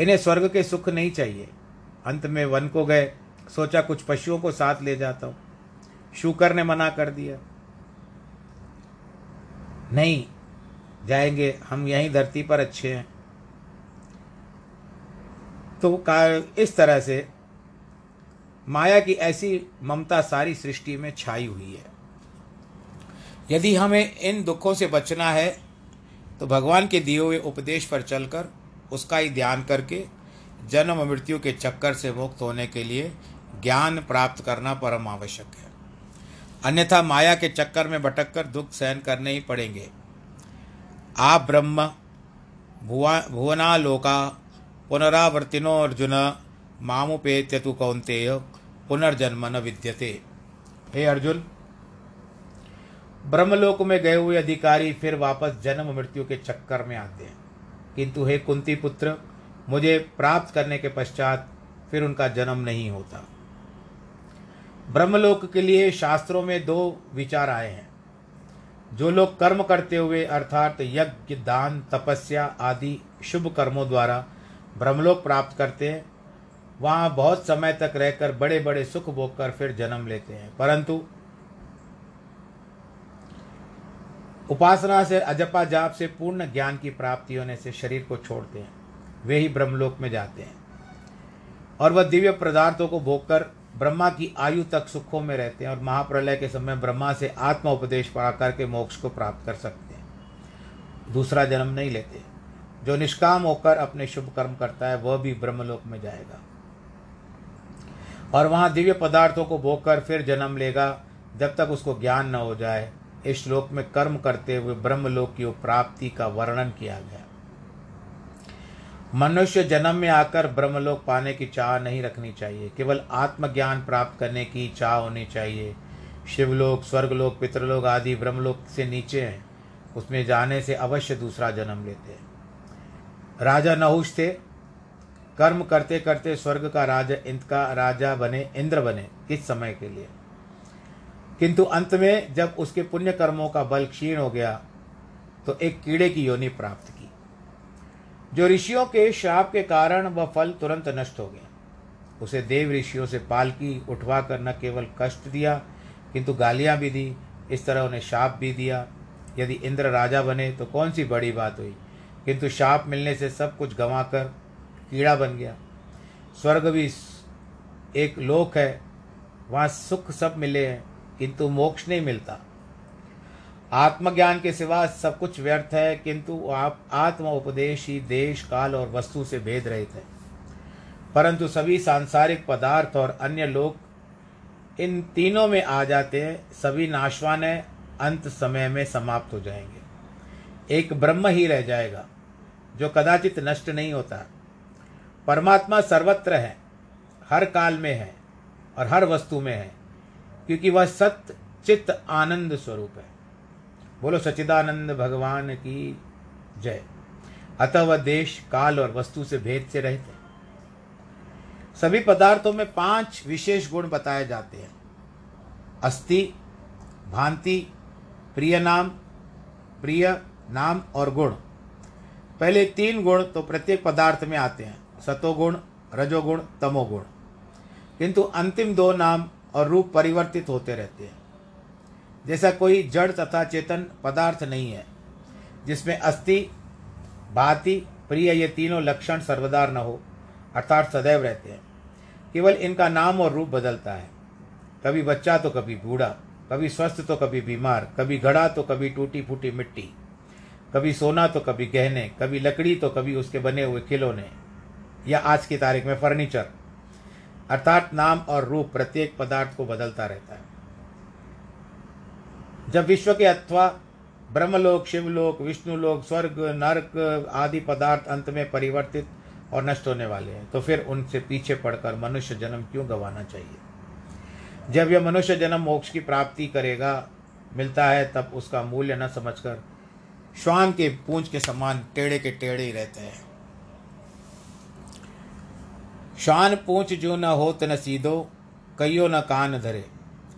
इन्हें स्वर्ग के सुख नहीं चाहिए। अंत में वन को गए सोचा कुछ पशुओं को साथ ले जाता हूँ। शुकर ने मना कर दिया। नहीं, जाएँगे, हम यहीं धरती पर अच्छे हैं। तो का इस तरह से माया की ऐसी ममता सारी सृष्टि में छाई हुई है। यदि हमें इन दुखों से बचना है तो भगवान के दिए हुए उपदेश पर चलकर उसका ही ध्यान करके जन्म मृत्यु के चक्कर से मुक्त होने के लिए ज्ञान प्राप्त करना परम आवश्यक है। अन्यथा माया के चक्कर में भटक कर दुख सहन करने ही पड़ेंगे। आप ब्रह्म, भुवा, भुवनालोका, पुनरावर्तिनो अर्जुन, मामुपेत्य तु कौंतेय पुनर्जन्म न विद्यते। हे अर्जुन, ब्रह्मलोक में गए हुए अधिकारी फिर वापस जन्म मृत्यु के चक्कर में आते हैं। किंतु हे कुंती पुत्र, मुझे प्राप्त करने के पश्चात फिर उनका जन्म नहीं होता। ब्रह्मलोक के लिए शास्त्रों में दो विचार आए हैं। जो लोग कर्म करते हुए, अर्थात यज्ञ, दान, तपस्या आदि शुभ कर्मों द्वारा ब्रह्मलोक प्राप्त करते हैं, वहाँ बहुत समय तक रहकर बड़े बड़े सुख भोग कर फिर जन्म लेते हैं। परंतु उपासना से, अजपा जाप से पूर्ण ज्ञान की प्राप्ति होने से शरीर को छोड़ते हैं। वे ही ब्रह्मलोक में जाते हैं। और वह दिव्य पदार्थों को भोगकर ब्रह्मा की आयु तक सुखों में रहते हैं और महाप्रलय के समय ब्रह्मा से आत्मा उपदेश पढ़ा करके मोक्ष को प्राप्त कर सकते हैं। दूसरा जन्म नहीं लेते। जो निष्काम होकर अपने शुभ कर्म करता है, वह भी ब्रह्मलोक में जाएगा। और वहाँ दिव्य पदार्थों को भोग कर फिर जन्म लेगा। जब तक उसको ज्ञान न हो जाए, इस श्लोक में कर्म करते हुए ब्रह्मलोक की प्राप्ति का वर्णन किया गया। मनुष्य जन्म में आकर ब्रह्मलोक पाने की चाह नहीं रखनी चाहिए। केवल आत्मज्ञान प्राप्त करने की चाह होनी चाहिए। शिवलोक, स्वर्गलोक, पितृलोक आदि ब्रह्मलोक से नीचे हैं। उसमें जाने से अवश्य दूसरा जन्म लेते हैं। राजा नहुष थे। कर्म करते करते स्वर्ग का राजा इंद्र का राजा बने, इंद्र बने किस समय के लिए? किंतु अंत में जब उसके पुण्य कर्मों का बल क्षीण हो गया तो एक कीड़े की योनि प्राप्त जो ऋषियों के श्राप के कारण वह फल तुरंत नष्ट हो गया। उसे देव ऋषियों से पालकी उठवा कर न केवल कष्ट दिया, किंतु गालियाँ भी दी, इस तरह उन्हें शाप भी दिया। यदि इंद्र राजा बने तो कौन सी बड़ी बात हुई? किंतु शाप मिलने से सब कुछ गंवाकर कीड़ा बन गया। स्वर्ग भी एक लोक है, वहाँ सुख सब मिले हैं, किंतु मोक्ष नहीं मिलता। आत्मज्ञान के सिवा सब कुछ व्यर्थ है, किंतु आप आत्म उपदेश ही देश, काल और वस्तु से भेद रहित है। परंतु सभी सांसारिक पदार्थ और अन्य लोग इन तीनों में आ जाते हैं, सभी नाशवान है, अंत समय में समाप्त हो जाएँगे। एक ब्रह्म ही रह जाएगा, जो कदाचित नष्ट नहीं होता। परमात्मा सर्वत्र है, हर काल में है और हर वस्तु में है, क्योंकि वह सत्य, चित्त, आनंद स्वरूप है। बोलो सचिदानंद भगवान की जय। अतः वह देश, काल और वस्तु से भेद से रहते सभी पदार्थों में पाँच विशेष गुण बताए जाते हैं। अस्थि, भांति, प्रिय नाम प्रिय नाम और गुण। पहले तीन गुण तो प्रत्येक पदार्थ में आते हैं। सतोगुण, रजोगुण, तमोगुण। किंतु अंतिम दो नाम और रूप परिवर्तित होते रहते हैं। जैसा कोई जड़ तथा चेतन पदार्थ नहीं है, जिसमें अस्थि, भांति, प्रिय ये तीनों लक्षण सर्वदार न हो, अर्थात सदैव रहते हैं। केवल इनका नाम और रूप बदलता है। कभी बच्चा तो कभी बूढ़ा, कभी स्वस्थ तो कभी बीमार, कभी घड़ा तो कभी टूटी फूटी मिट्टी, कभी सोना तो कभी गहने, कभी लकड़ी तो कभी उसके बने हुए खिलौने, या आज की तारीख में फर्नीचर। अर्थात नाम और रूप प्रत्येक पदार्थ को बदलता रहता है। जब विश्व के अथवा ब्रह्मलोक, शिवलोक, विष्णुलोक, स्वर्ग, नर्क आदि पदार्थ अंत में परिवर्तित और नष्ट होने वाले हैं तो फिर उनसे पीछे पड़कर मनुष्य जन्म क्यों गंवाना चाहिए? जब यह मनुष्य जन्म मोक्ष की प्राप्ति करेगा, मिलता है, तब उसका मूल्य न समझकर श्वान के पूंछ के समान टेढ़े के टेढ़े ही रहते हैं। श्वान पूंछ जो न होत न सीधो कईयो न कान धरे।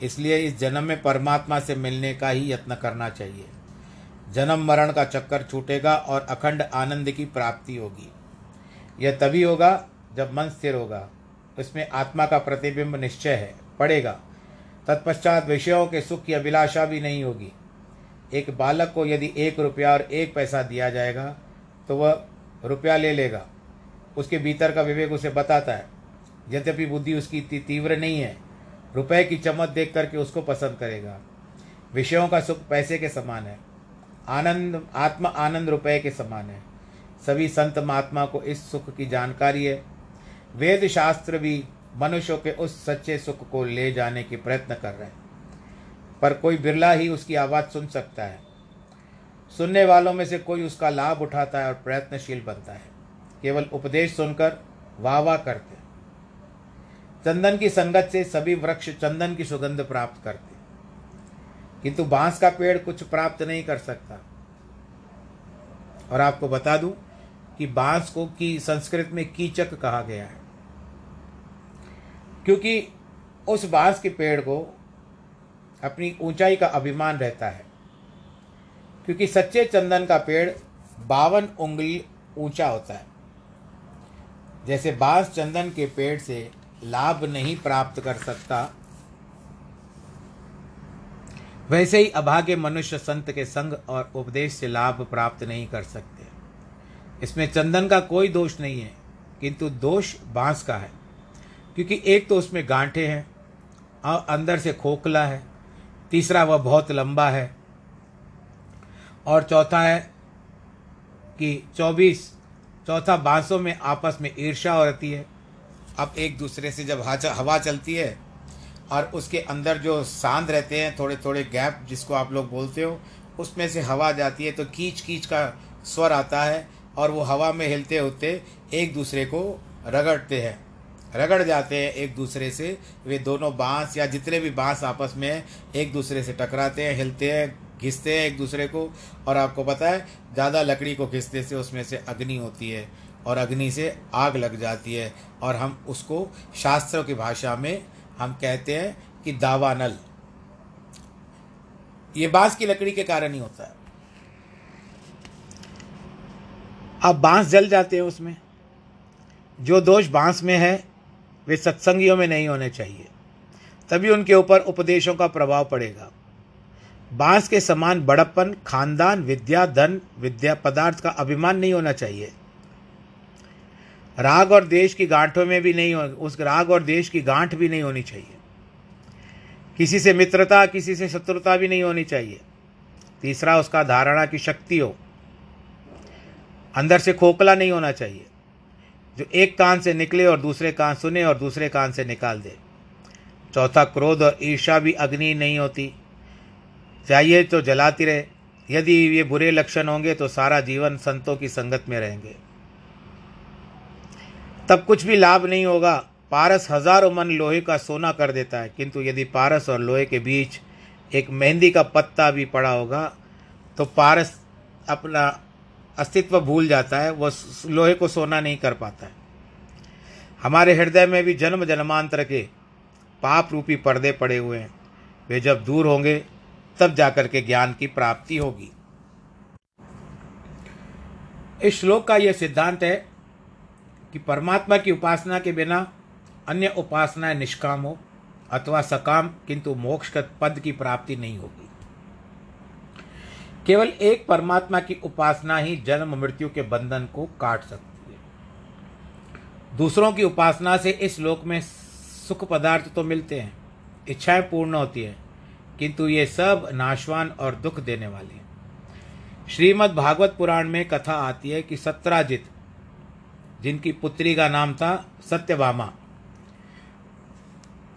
इसलिए इस जन्म में परमात्मा से मिलने का ही यत्न करना चाहिए। जन्म मरण का चक्कर छूटेगा और अखंड आनंद की प्राप्ति होगी। यह तभी होगा जब मन स्थिर होगा। इसमें आत्मा का प्रतिबिंब निश्चय है, पड़ेगा। तत्पश्चात विषयों के सुख की अभिलाषा भी नहीं होगी। एक बालक को यदि एक रुपया और एक पैसा दिया जाएगा तो वह रुपया ले लेगा। उसके भीतर का विवेक उसे बताता है। यद्यपि बुद्धि उसकी इतनी तीव्र नहीं है रुपए की चमक देख करके उसको पसंद करेगा। विषयों का सुख पैसे के समान है। आनंद, आत्म आनंद रुपए के समान है। सभी संत महात्मा को इस सुख की जानकारी है। वेद शास्त्र भी मनुष्यों के उस सच्चे सुख को ले जाने के प्रयत्न कर रहे हैं। पर कोई बिरला ही उसकी आवाज़ सुन सकता है। सुनने वालों में से कोई उसका लाभ उठाता है और प्रयत्नशील बनता है। केवल उपदेश सुनकर वाह वाह करते चंदन की संगत से सभी वृक्ष चंदन की सुगंध प्राप्त करते। किंतु बाँस का पेड़ कुछ प्राप्त नहीं कर सकता। और आपको बता दूँ कि बाँस को की संस्कृत में कीचक कहा गया है। क्योंकि उस बाँस के पेड़ को अपनी ऊंचाई का अभिमान रहता है। क्योंकि सच्चे चंदन का पेड़ बावन उंगली ऊँचा होता है। जैसे बाँस चंदन के पेड़ से लाभ नहीं प्राप्त कर सकता। वैसे ही अभागे मनुष्य संत के संग और उपदेश से लाभ प्राप्त नहीं कर सकते। इसमें चंदन का कोई दोष नहीं है, किंतु दोष बाँस का है, क्योंकि एक तो उसमें गांठे हैं और अंदर से खोखला है, तीसरा वह बहुत लंबा है, और चौथा है कि चौबीस, चौथा बांसों में आपस में ईर्षा होती है। अब एक दूसरे से जब हवा चलती है और उसके अंदर जो सांद रहते हैं थोड़े थोड़े गैप जिसको आप लोग बोलते हो, उसमें से हवा जाती है तो कीच कीच का स्वर आता है और वो हवा में हिलते होते एक दूसरे को रगड़ते हैं। रगड़ जाते हैं एक दूसरे से, वे दोनों बाँस या जितने भी बाँस आपस में एक दूसरे से टकराते हैं, हिलते हैं, घिसते हैं एक दूसरे को और आपको पता है, ज़्यादा लकड़ी को घिसते से उसमें से अग्नि होती है और अग्नि से आग लग जाती है। और हम उसको शास्त्रों की भाषा में हम कहते हैं कि दावानल ये बाँस की लकड़ी के कारण ही होता है। अब बाँस जल जाते हैं उसमें। जो दोष बाँस में है, वे सत्संगियों में नहीं होने चाहिए। तभी उनके ऊपर उपदेशों का प्रभाव पड़ेगा। बाँस के समान बड़प्पन, खानदान, विद्या, धन, विद्या पदार्थ का अभिमान नहीं होना चाहिए। राग और देश की गांठों में भी नहीं उस राग और देश की गांठ भी नहीं होनी चाहिए। किसी से मित्रता, किसी से शत्रुता भी नहीं होनी चाहिए। तीसरा, उसका धारणा की शक्ति हो। अंदर से खोखला नहीं होना चाहिए। जो एक कान से निकले और दूसरे कान सुने और दूसरे कान से निकाल दे। चौथा, क्रोध और ईर्षा भी अग्नि नहीं होती। चाहिए तो जलाती रहे। यदि ये बुरे लक्षण होंगे तो सारा जीवन संतों की संगत में रहेंगे। तब कुछ भी लाभ नहीं होगा। पारस हज़ारों मन लोहे का सोना कर देता है। किंतु यदि पारस और लोहे के बीच एक मेहंदी का पत्ता भी पड़ा होगा तो पारस अपना अस्तित्व भूल जाता है। वह लोहे को सोना नहीं कर पाता है। हमारे हृदय में भी जन्म जन्मांतर के पाप रूपी पर्दे पड़े हुए हैं। वे जब दूर होंगे, तब जाकर के ज्ञान की प्राप्ति होगी। इस श्लोक का यह सिद्धांत है कि परमात्मा की उपासना के बिना अन्य उपासनाएँ निष्काम हो अथवा सकाम, किंतु मोक्ष पद की प्राप्ति नहीं होगी। केवल एक परमात्मा की उपासना ही जन्म मृत्यु के बंधन को काट सकती है। दूसरों की उपासना से इस लोक में सुख पदार्थ तो मिलते हैं, इच्छाएँ पूर्ण होती है, किंतु ये सब नाशवान और दुख देने वाले हैं। श्रीमद् भागवत पुराण में कथा आती है कि सत्राजित जिनकी पुत्री का नाम था सत्यभामा।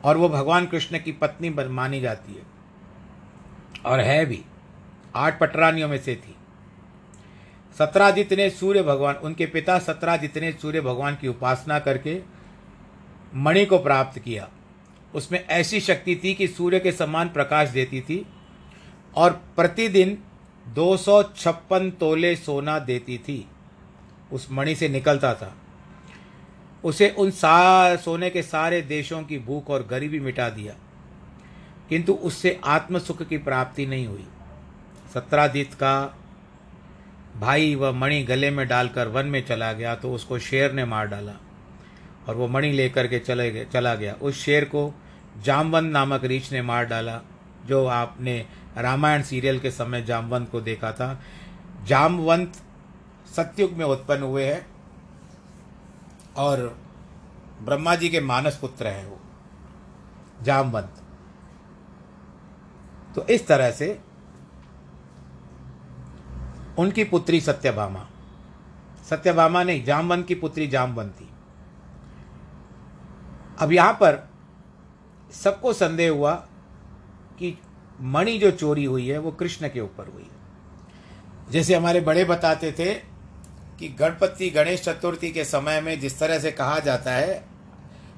और वो भगवान कृष्ण की पत्नी मानी जाती है। और है भी। आठ पटरानियों में से थी। सत्राजित ने सूर्य भगवान, उनके पिता सत्राजित ने सूर्य भगवान की उपासना करके मणि को प्राप्त किया। उसमें ऐसी शक्ति थी कि सूर्य के समान प्रकाश देती थी और प्रतिदिन दो सौ छप्पन तोले सोना देती थी। उस मणि से निकलता था। उसे उन सा, सोने के सारे देशों की भूख और गरीबी मिटा दिया। किंतु उससे आत्म सुख की प्राप्ति नहीं हुई। सत्रादित का भाई वह मणि गले में डालकर वन में चला गया तो उसको शेर ने मार डाला और वो मणि लेकर के चले गए, चला गया। उस शेर को जामवंत नामक रीछ ने मार डाला, जो आपने रामायण सीरियल के समय जामवंत को देखा था। जामवंत सत्युग में उत्पन्न हुए हैं और ब्रह्मा जी के मानस पुत्र हैं वो, जामवंत। तो इस तरह से उनकी पुत्री सत्यभामा सत्यभामा नहीं, जामवंत की पुत्री जामवंत थी। अब यहाँ पर सबको संदेह हुआ कि मणि जो चोरी हुई है वो कृष्ण के ऊपर हुई है। जैसे हमारे बड़े बताते थे कि गणपति गणेश चतुर्थी के समय में जिस तरह से कहा जाता है,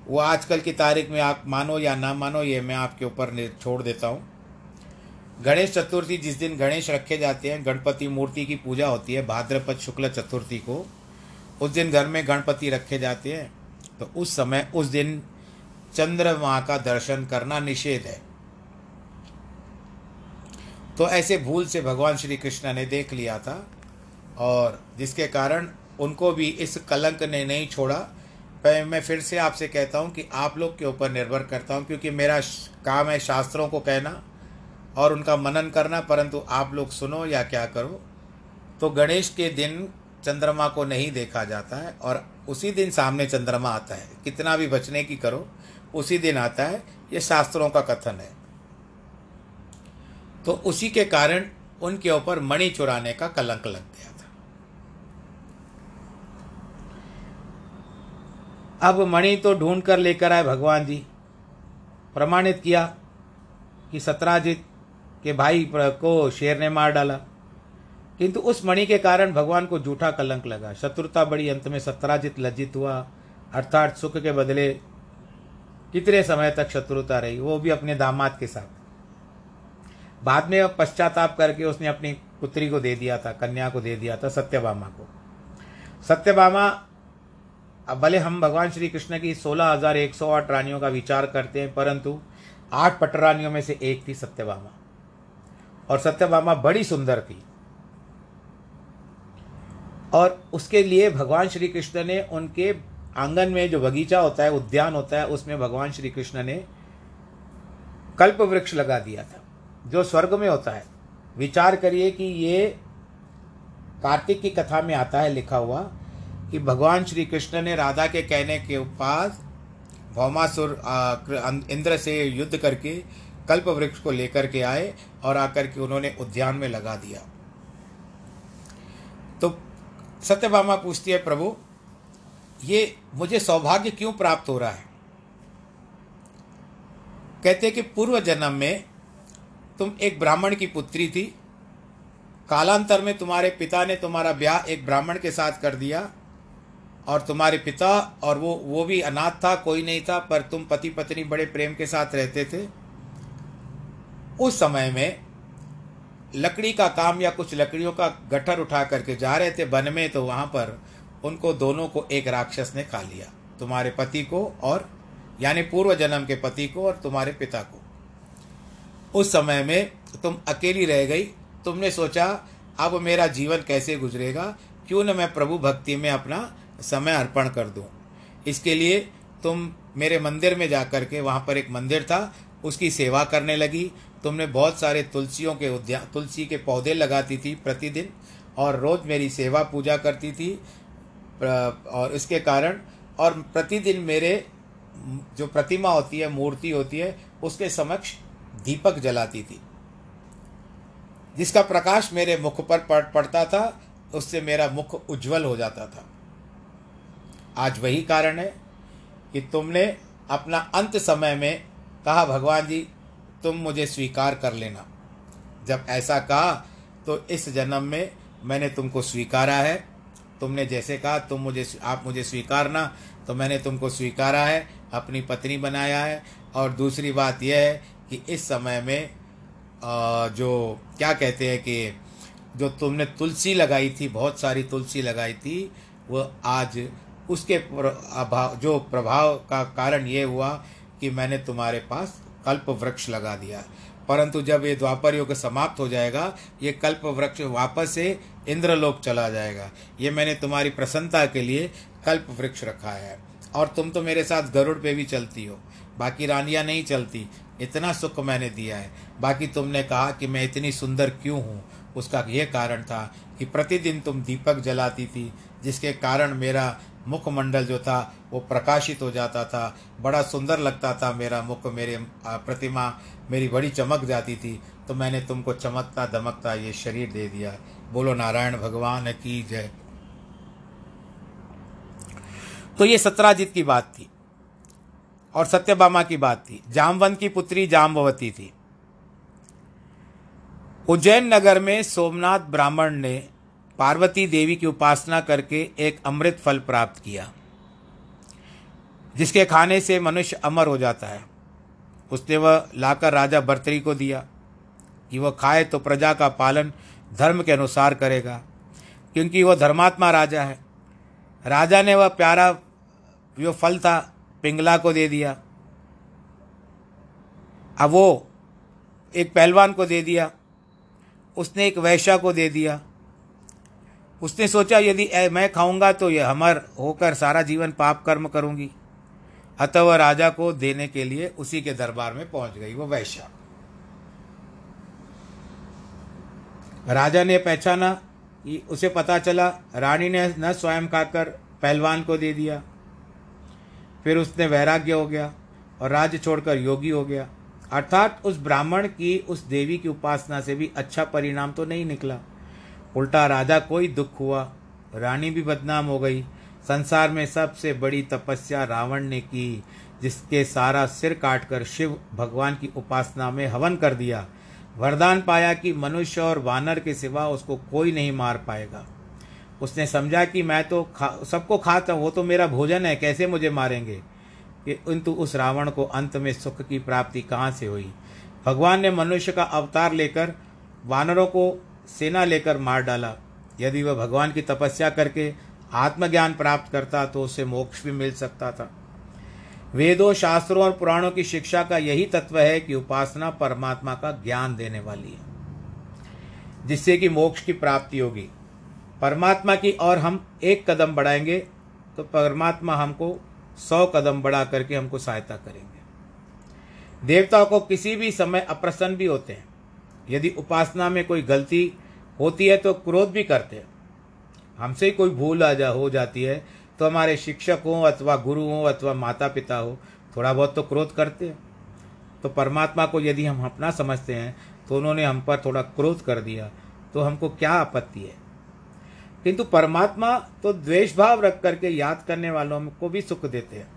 वो आजकल की तारीख में आप मानो या ना मानो, ये मैं आपके ऊपर छोड़ देता हूँ। गणेश चतुर्थी जिस दिन गणेश रखे जाते हैं, गणपति मूर्ति की पूजा होती है, भाद्रपद शुक्ल चतुर्थी को, उस दिन घर में गणपति रखे जाते हैं तो उस समय, उस दिन चंद्रमा का दर्शन करना निषेध है। तो ऐसे भूल से भगवान श्री कृष्ण ने देख लिया था और जिसके कारण उनको भी इस कलंक ने नहीं छोड़ा। पर मैं फिर से आपसे कहता हूँ कि आप लोग के ऊपर निर्भर करता हूँ, क्योंकि मेरा काम है शास्त्रों को कहना और उनका मनन करना, परंतु आप लोग सुनो या क्या करो। तो गणेश के दिन चंद्रमा को नहीं देखा जाता है और उसी दिन सामने चंद्रमा आता है। कितना भी बचने की करो, उसी दिन आता है। ये शास्त्रों का कथन है। तो उसी के कारण उनके ऊपर मणि चुराने का कलंक लग गया था अब मणि तो ढूंढ कर लेकर आए भगवान जी। प्रमाणित किया कि सत्राजित के भाई को शेर ने मार डाला। किंतु उस मणि के कारण भगवान को झूठा कलंक लगा। शत्रुता बड़ी अंत में सत्राजित लज्जित हुआ। अर्थात सुख के बदले कितने समय तक शत्रुता रही, वो भी अपने दामाद के साथ। बाद में पश्चाताप करके उसने अपनी पुत्री को दे दिया था, कन्या को दे दिया था, सत्यभामा को। सत्यभामा अब भले हम भगवान श्री कृष्ण की सोलह हज़ार एक सौ आठ रानियों का विचार करते हैं, परंतु आठ पटरानियों में से एक थी सत्यभामा। और सत्यभामा बड़ी सुंदर थी। और उसके लिए भगवान श्री कृष्ण ने उनके आँगन में जो बगीचा होता है, उद्यान होता है, उसमें भगवान श्री कृष्ण ने कल्प वृक्ष लगा दिया था, जो स्वर्ग में होता है। विचार करिए कि ये कार्तिक की कथा में आता है, लिखा हुआ कि भगवान श्री कृष्ण ने राधा के कहने के पास भौमासुर इंद्र से युद्ध करके कल्प वृक्ष को लेकर के आए और आकर के उन्होंने उद्यान में लगा दिया। तो सत्यभामा पूछती है, प्रभु, ये मुझे सौभाग्य क्यों प्राप्त हो रहा है? कहते कि पूर्व जन्म में तुम एक ब्राह्मण की पुत्री थी। कालांतर में तुम्हारे पिता ने तुम्हारा ब्याह एक ब्राह्मण के साथ कर दिया। और तुम्हारे पिता और वो वो भी अनाथ था, कोई नहीं था, पर तुम पति पत्नी बड़े प्रेम के साथ रहते थे। उस समय में लकड़ी का काम या कुछ लकड़ियों का गठर उठा करके जा रहे थे वन में तो वहाँ पर उनको दोनों को एक राक्षस ने खा लिया, तुम्हारे पति को और, यानी पूर्व जन्म के पति को और तुम्हारे पिता को। उस समय में तुम अकेली रह गई, तुमने सोचा, अब मेरा जीवन कैसे गुजरेगा? क्यों न मैं प्रभु भक्ति में अपना समय अर्पण कर दूँ। इसके लिए तुम मेरे मंदिर में जा कर के, वहाँ पर एक मंदिर था, उसकी सेवा करने लगी। तुमने बहुत सारे तुलसियों के उद्यान तुलसी के पौधे लगाती थी प्रतिदिन, और रोज़ मेरी सेवा पूजा करती थी और इसके कारण, और प्रतिदिन मेरे, जो प्रतिमा होती है, मूर्ति होती है, उसके समक्ष दीपक जलाती थी। जिसका प्रकाश मेरे मुख पर पड़, पड़ता था, उससे मेरा मुख उज्जवल हो जाता था। आज वही कारण है कि तुमने अपना अंत समय में कहा, भगवान जी, तुम मुझे स्वीकार कर लेना। जब ऐसा कहा तो इस जन्म में मैंने तुमको स्वीकारा है। तुमने जैसे कहा, तुम मुझे आप मुझे स्वीकारना। तो मैंने तुमको स्वीकारा है, अपनी पत्नी बनाया है। और दूसरी बात यह है कि इस समय में जो, क्या कहते हैं कि, जो तुमने तुलसी लगाई थी, बहुत सारी तुलसी लगाई थी, वो आज उसके अभाव, जो प्रभाव का कारण ये हुआ कि मैंने तुम्हारे पास कल्प वृक्ष लगा दिया। परंतु जब ये द्वापर युग समाप्त हो जाएगा, ये कल्प वृक्ष वापस से इंद्रलोक चला जाएगा। ये मैंने तुम्हारी प्रसन्नता के लिए कल्प वृक्ष रखा है। और तुम तो मेरे साथ गरुड़ पे भी चलती हो। बाकी रानियाँ नहीं चलती। इतना सुख मैंने दिया है। बाकी तुमने कहा कि मैं इतनी सुंदर क्यों हूँ? उसका यह कारण था कि प्रतिदिन तुम दीपक जलाती थी, जिसके कारण मेरा मुखमंडल जो था, वो प्रकाशित हो जाता था। बड़ा सुंदर लगता था मेरा मुख, मेरे प्रतिमा, मेरी बड़ी चमक जाती थी। तो मैंने तुमको चमकता, दमकता ये शरीर दे दिया। बोलो, नारायण भगवान की जय। तो ये सत्राजित की बात थी और सत्यभामा की बात थी। जामवंत की पुत्री जाम्बवती थी। उज्जैन नगर में सोमनाथ ब्राह्मण ने पार्वती देवी की उपासना करके एक अमृत फल प्राप्त किया, जिसके खाने से मनुष्य अमर हो जाता है। उसने वह लाकर राजा भर्तरी को दिया कि वह खाए तो प्रजा का पालन धर्म के अनुसार करेगा, क्योंकि वह धर्मात्मा राजा है। राजा ने वह प्यारा जो फल था, पिंगला को दे दिया। अब वो एक पहलवान को दे दिया, उसने एक वैश्या को दे दिया। उसने सोचा, यदि मैं खाऊँगा तो यह हमर होकर सारा जीवन पाप कर्म करूँगी। अतः वह राजा को देने के लिए उसी के दरबार में पहुँच गई वह वैश्या। राजा ने पहचाना कि उसे पता चला, रानी ने न स्वयं खाकर पहलवान को दे दिया। फिर उसने वैराग्य हो गया और राज्य छोड़कर योगी हो गया। अर्थात उस ब्राह्मण की, उस देवी की उपासना से भी अच्छा परिणाम तो नहीं निकला। उल्टा राजा को ही दुख हुआ। रानी भी बदनाम हो गई। संसार में सबसे बड़ी तपस्या रावण ने की, जिसके सारा सिर काटकर शिव भगवान की उपासना में हवन कर दिया। वरदान पाया कि मनुष्य और वानर के सिवा उसको कोई नहीं मार पाएगा। उसने समझा कि मैं तो खा, सबको खाता हूँ, वो तो मेरा भोजन है, कैसे मुझे मारेंगे? कि किंतु उस रावण को अंत में सुख की प्राप्ति कहाँ से हुई? भगवान ने मनुष्य का अवतार लेकर वानरों को सेना लेकर मार डाला। यदि वह भगवान की तपस्या करके आत्मज्ञान प्राप्त करता तो उसे मोक्ष भी मिल सकता था। वेदों, शास्त्रों और पुराणों की शिक्षा का यही तत्व है कि उपासना परमात्मा का ज्ञान देने वाली है, जिससे कि मोक्ष की प्राप्ति होगी। परमात्मा की और हम एक कदम बढ़ाएँगे तो परमात्मा हमको सौ कदम बढ़ा करके हमको सहायता करेंगे। देवताओं को किसी भी समय अप्रसन्न भी होते हैं। यदि उपासना में कोई गलती होती है तो क्रोध भी करते हैं। हमसे कोई भूल आ जा, हो जाती है तो हमारे शिक्षक हों अथवा गुरु हों अथवा माता पिता हो थोड़ा बहुत तो क्रोध करते हैं। तो परमात्मा को यदि हम अपना समझते हैं तो उन्होंने हम पर थोड़ा क्रोध कर दिया तो हमको क्या आपत्ति है? किंतु परमात्मा तो द्वेष भाव रख करके याद करने वालों को भी सुख देते हैं।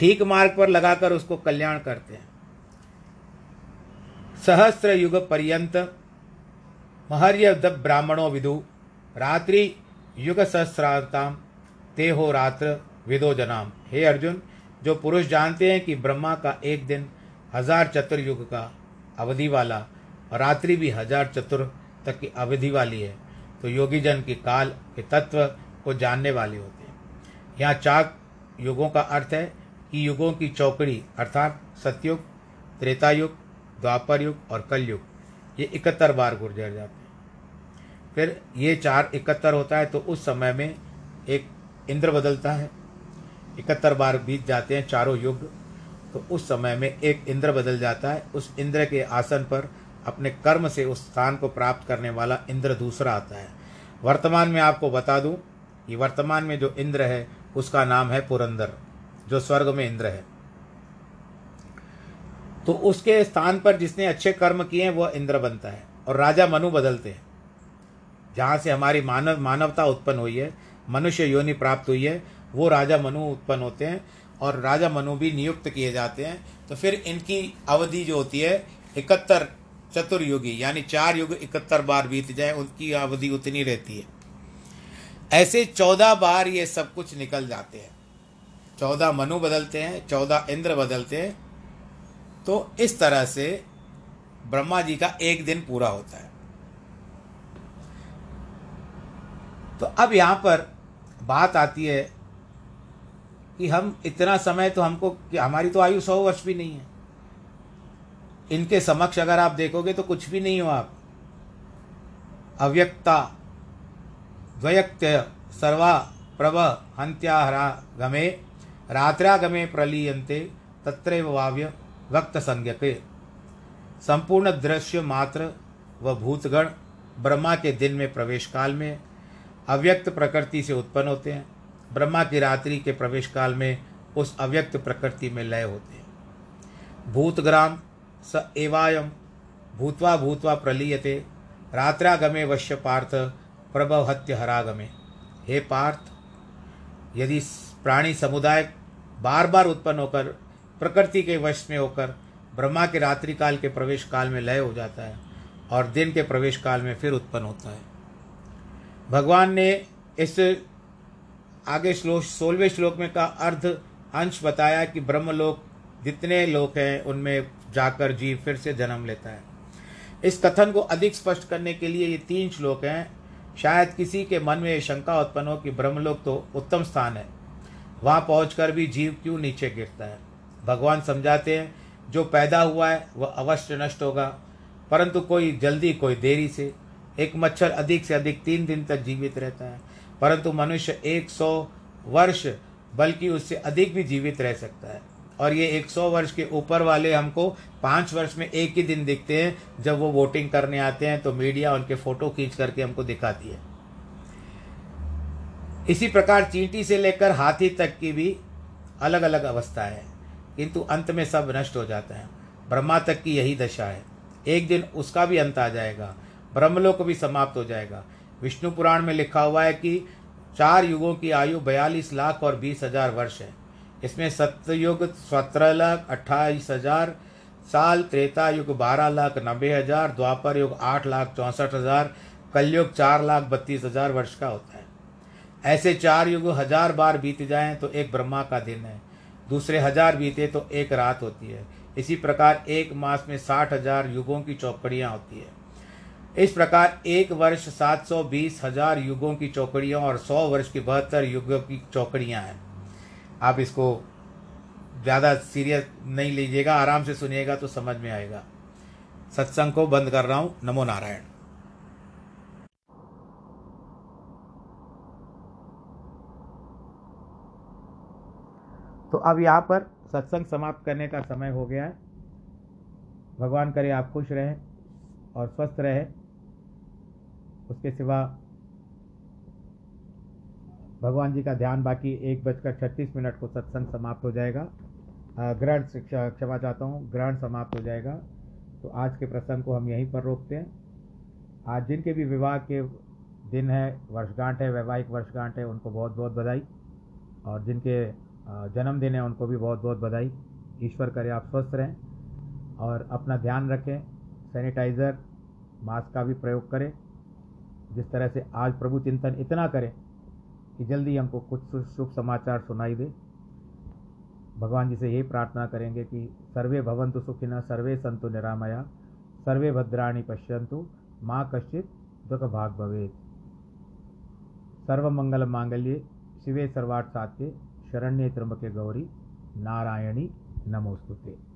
ठीक मार्ग पर लगाकर उसको कल्याण करते हैं। सहस्त्र युग पर्यंत महर्य ब्राह्मणों विदु रात्रि युग सहस्रांताम ते हो रात्र विदो जनाम हे अर्जुन, जो पुरुष जानते हैं कि ब्रह्मा का एक दिन हज़ार चतुर्युग का अवधि वाला और रात्रि भी हज़ार चतुर तक की अवधि वाली है तो योगी जन की काल के तत्व को जानने वाले होते हैं। यहाँ चाक युगों का अर्थ है कि युगों की चौकड़ी, अर्थात सत्युग, त्रेतायुग द्वापर युग और कलयुग ये इकहत्तर बार गुजर जाते हैं। फिर ये चार इकहत्तर होता है तो उस समय में एक इंद्र बदलता है। इकहत्तर बार बीत जाते हैं चारों युग तो उस समय में एक इंद्र बदल जाता है। उस इंद्र के आसन पर अपने कर्म से उस स्थान को प्राप्त करने वाला इंद्र दूसरा आता है। वर्तमान में आपको बता दूँ कि वर्तमान में जो इंद्र है, उसका नाम है पुरंदर, जो स्वर्ग में इंद्र है। तो उसके स्थान पर जिसने अच्छे कर्म किए हैं वह इंद्र बनता है और राजा मनु बदलते हैं। जहाँ से हमारी मानव, मानवता उत्पन्न हुई है, मनुष्य योनि प्राप्त हुई है, वो राजा मनु उत्पन्न होते हैं और राजा मनु भी नियुक्त किए जाते हैं। तो फिर इनकी अवधि जो होती है, इकहत्तर चतुर्युगी, यानी चार युग इकहत्तर बार बीत जाए, उनकी अवधि उतनी रहती है। ऐसे चौदह बार ये सब कुछ निकल जाते हैं। चौदह मनु बदलते हैं, चौदह इंद्र बदलते हैं तो इस तरह से ब्रह्मा जी का एक दिन पूरा होता है। तो अब यहाँ पर बात आती है कि हम इतना समय तो हमको, कि हमारी तो आयु सौ वर्ष भी नहीं है। इनके समक्ष अगर आप देखोगे तो कुछ भी नहीं हो आप। अव्यक्ता, द्वयक्त्य, सर्वा, प्रभ हंत्याहरा गमे रात्रागमे प्रलीयन्ते, तत्रैव वाव्य। वक्त संज्ञके संपूर्ण दृश्य मात्र व भूतगण ब्रह्मा के दिन में प्रवेश काल में अव्यक्त प्रकृति से उत्पन्न होते हैं। ब्रह्मा की रात्रि के प्रवेश काल में उस अव्यक्त प्रकृति में लय होते हैं। भूतग्राम स एवायम भूतवा भूतवा प्रलीयते, रात्रागमे वश्य पार्थ प्रभवहत्य हरागमे हे पार्थ, यदि प्राणी समुदाय बार बार उत्पन्न होकर प्रकृति के वश में होकर ब्रह्मा के रात्रि काल के प्रवेश काल में लय हो जाता है और दिन के प्रवेश काल में फिर उत्पन्न होता है। भगवान ने इस आगे श्लोक, सोलहवें श्लोक में का अर्ध अंश बताया कि ब्रह्मलोक जितने लोक हैं, उनमें जाकर जीव फिर से जन्म लेता है। इस कथन को अधिक स्पष्ट करने के लिए ये तीन श्लोक हैं। शायद किसी के मन में शंका उत्पन्न हो कि ब्रह्मलोक तो उत्तम स्थान है। वहाँ पहुँच भी जीव क्यों नीचे गिरता है? भगवान समझाते हैं, जो पैदा हुआ है, वह अवश्य नष्ट होगा। परंतु कोई जल्दी, कोई देरी से, एक मच्छर अधिक से अधिक तीन दिन तक जीवित रहता है। परंतु मनुष्य एक सौ वर्ष, बल्कि उससे अधिक भी जीवित रह सकता है। और ये एक सौ वर्ष के ऊपर वाले हमको पाँच वर्ष में एक ही दिन दिखते हैं। जब वो वोटिंग करने आते हैं तो मीडिया उनके फ़ोटो खींच करके हमको दिखाती है। इसी प्रकार चींटी से लेकर हाथी तक की भी अलग अलग अवस्था है। किंतु अंत में सब नष्ट हो जाता है। ब्रह्मा तक की यही दशा है। एक दिन उसका भी अंत आ जाएगा। ब्रह्मलोक भी समाप्त हो जाएगा। विष्णु पुराण में लिखा हुआ है कि चार युगों की आयु बयालीस लाख और बीस हज़ार वर्ष है। इसमें सत्ययुग सत्रह लाख अट्ठाईस हज़ार, साल त्रेता युग बारह लाख, नब्बे हज़ार, द्वापर युग, आठ लाख, चौंसठ हज़ार, कलयुग, चार लाख, बत्तीस हज़ार वर्ष का होता है। ऐसे चार युग हज़ार बार बीत जाएँ तो एक ब्रह्मा का दिन है। दूसरे हज़ार बीते तो एक रात होती है। इसी प्रकार एक मास में साठ हज़ार युगों की चौकड़ियाँ होती है। इस प्रकार एक वर्ष सात सौ बीस हज़ार युगों की चौकड़ियाँ और सौ वर्ष की बहत्तर युगों की चौकड़ियाँ हैं। आप इसको ज़्यादा सीरियस नहीं लीजिएगा, आराम से सुनिएगा तो समझ में आएगा। सत्संग को बंद कर रहा हूँ। नमो नारायण। तो अब यहाँ पर सत्संग समाप्त करने का समय हो गया है। भगवान करे आप खुश रहें और स्वस्थ रहें। उसके सिवा भगवान जी का ध्यान बाकी एक बजकर छत्तीस मिनट को सत्संग समाप्त हो जाएगा। ग्रहण क्षमा चाहता हूँ, ग्रहण समाप्त हो जाएगा। तो आज के प्रसंग को हम यहीं पर रोकते हैं। आज जिनके भी विवाह के दिन है, वर्षगांठ है, वैवाहिक वर्षगांठ है, उनको बहुत बहुत बधाई। और जिनके जन्मदिन है, उनको भी बहुत बहुत बधाई। ईश्वर करे आप स्वस्थ रहें और अपना ध्यान रखें। सैनिटाइज़र, मास्क का भी प्रयोग करें। जिस तरह से आज प्रभु चिंतन इतना करें कि जल्दी हमको कुछ शुभ समाचार सुनाई दे। भगवान जी से यही प्रार्थना करेंगे कि सर्वे भवंतु सुखिन सर्वे संतु निरामया, सर्वे भद्राणी पश्यंतु माँ कश्चित दुख भाग भवे सर्वमंगल मांगल्ये शिवे सर्वार्थ सात्ये शरण्ये त्र्यंबके गौरी नारायणी नमोस्तुते।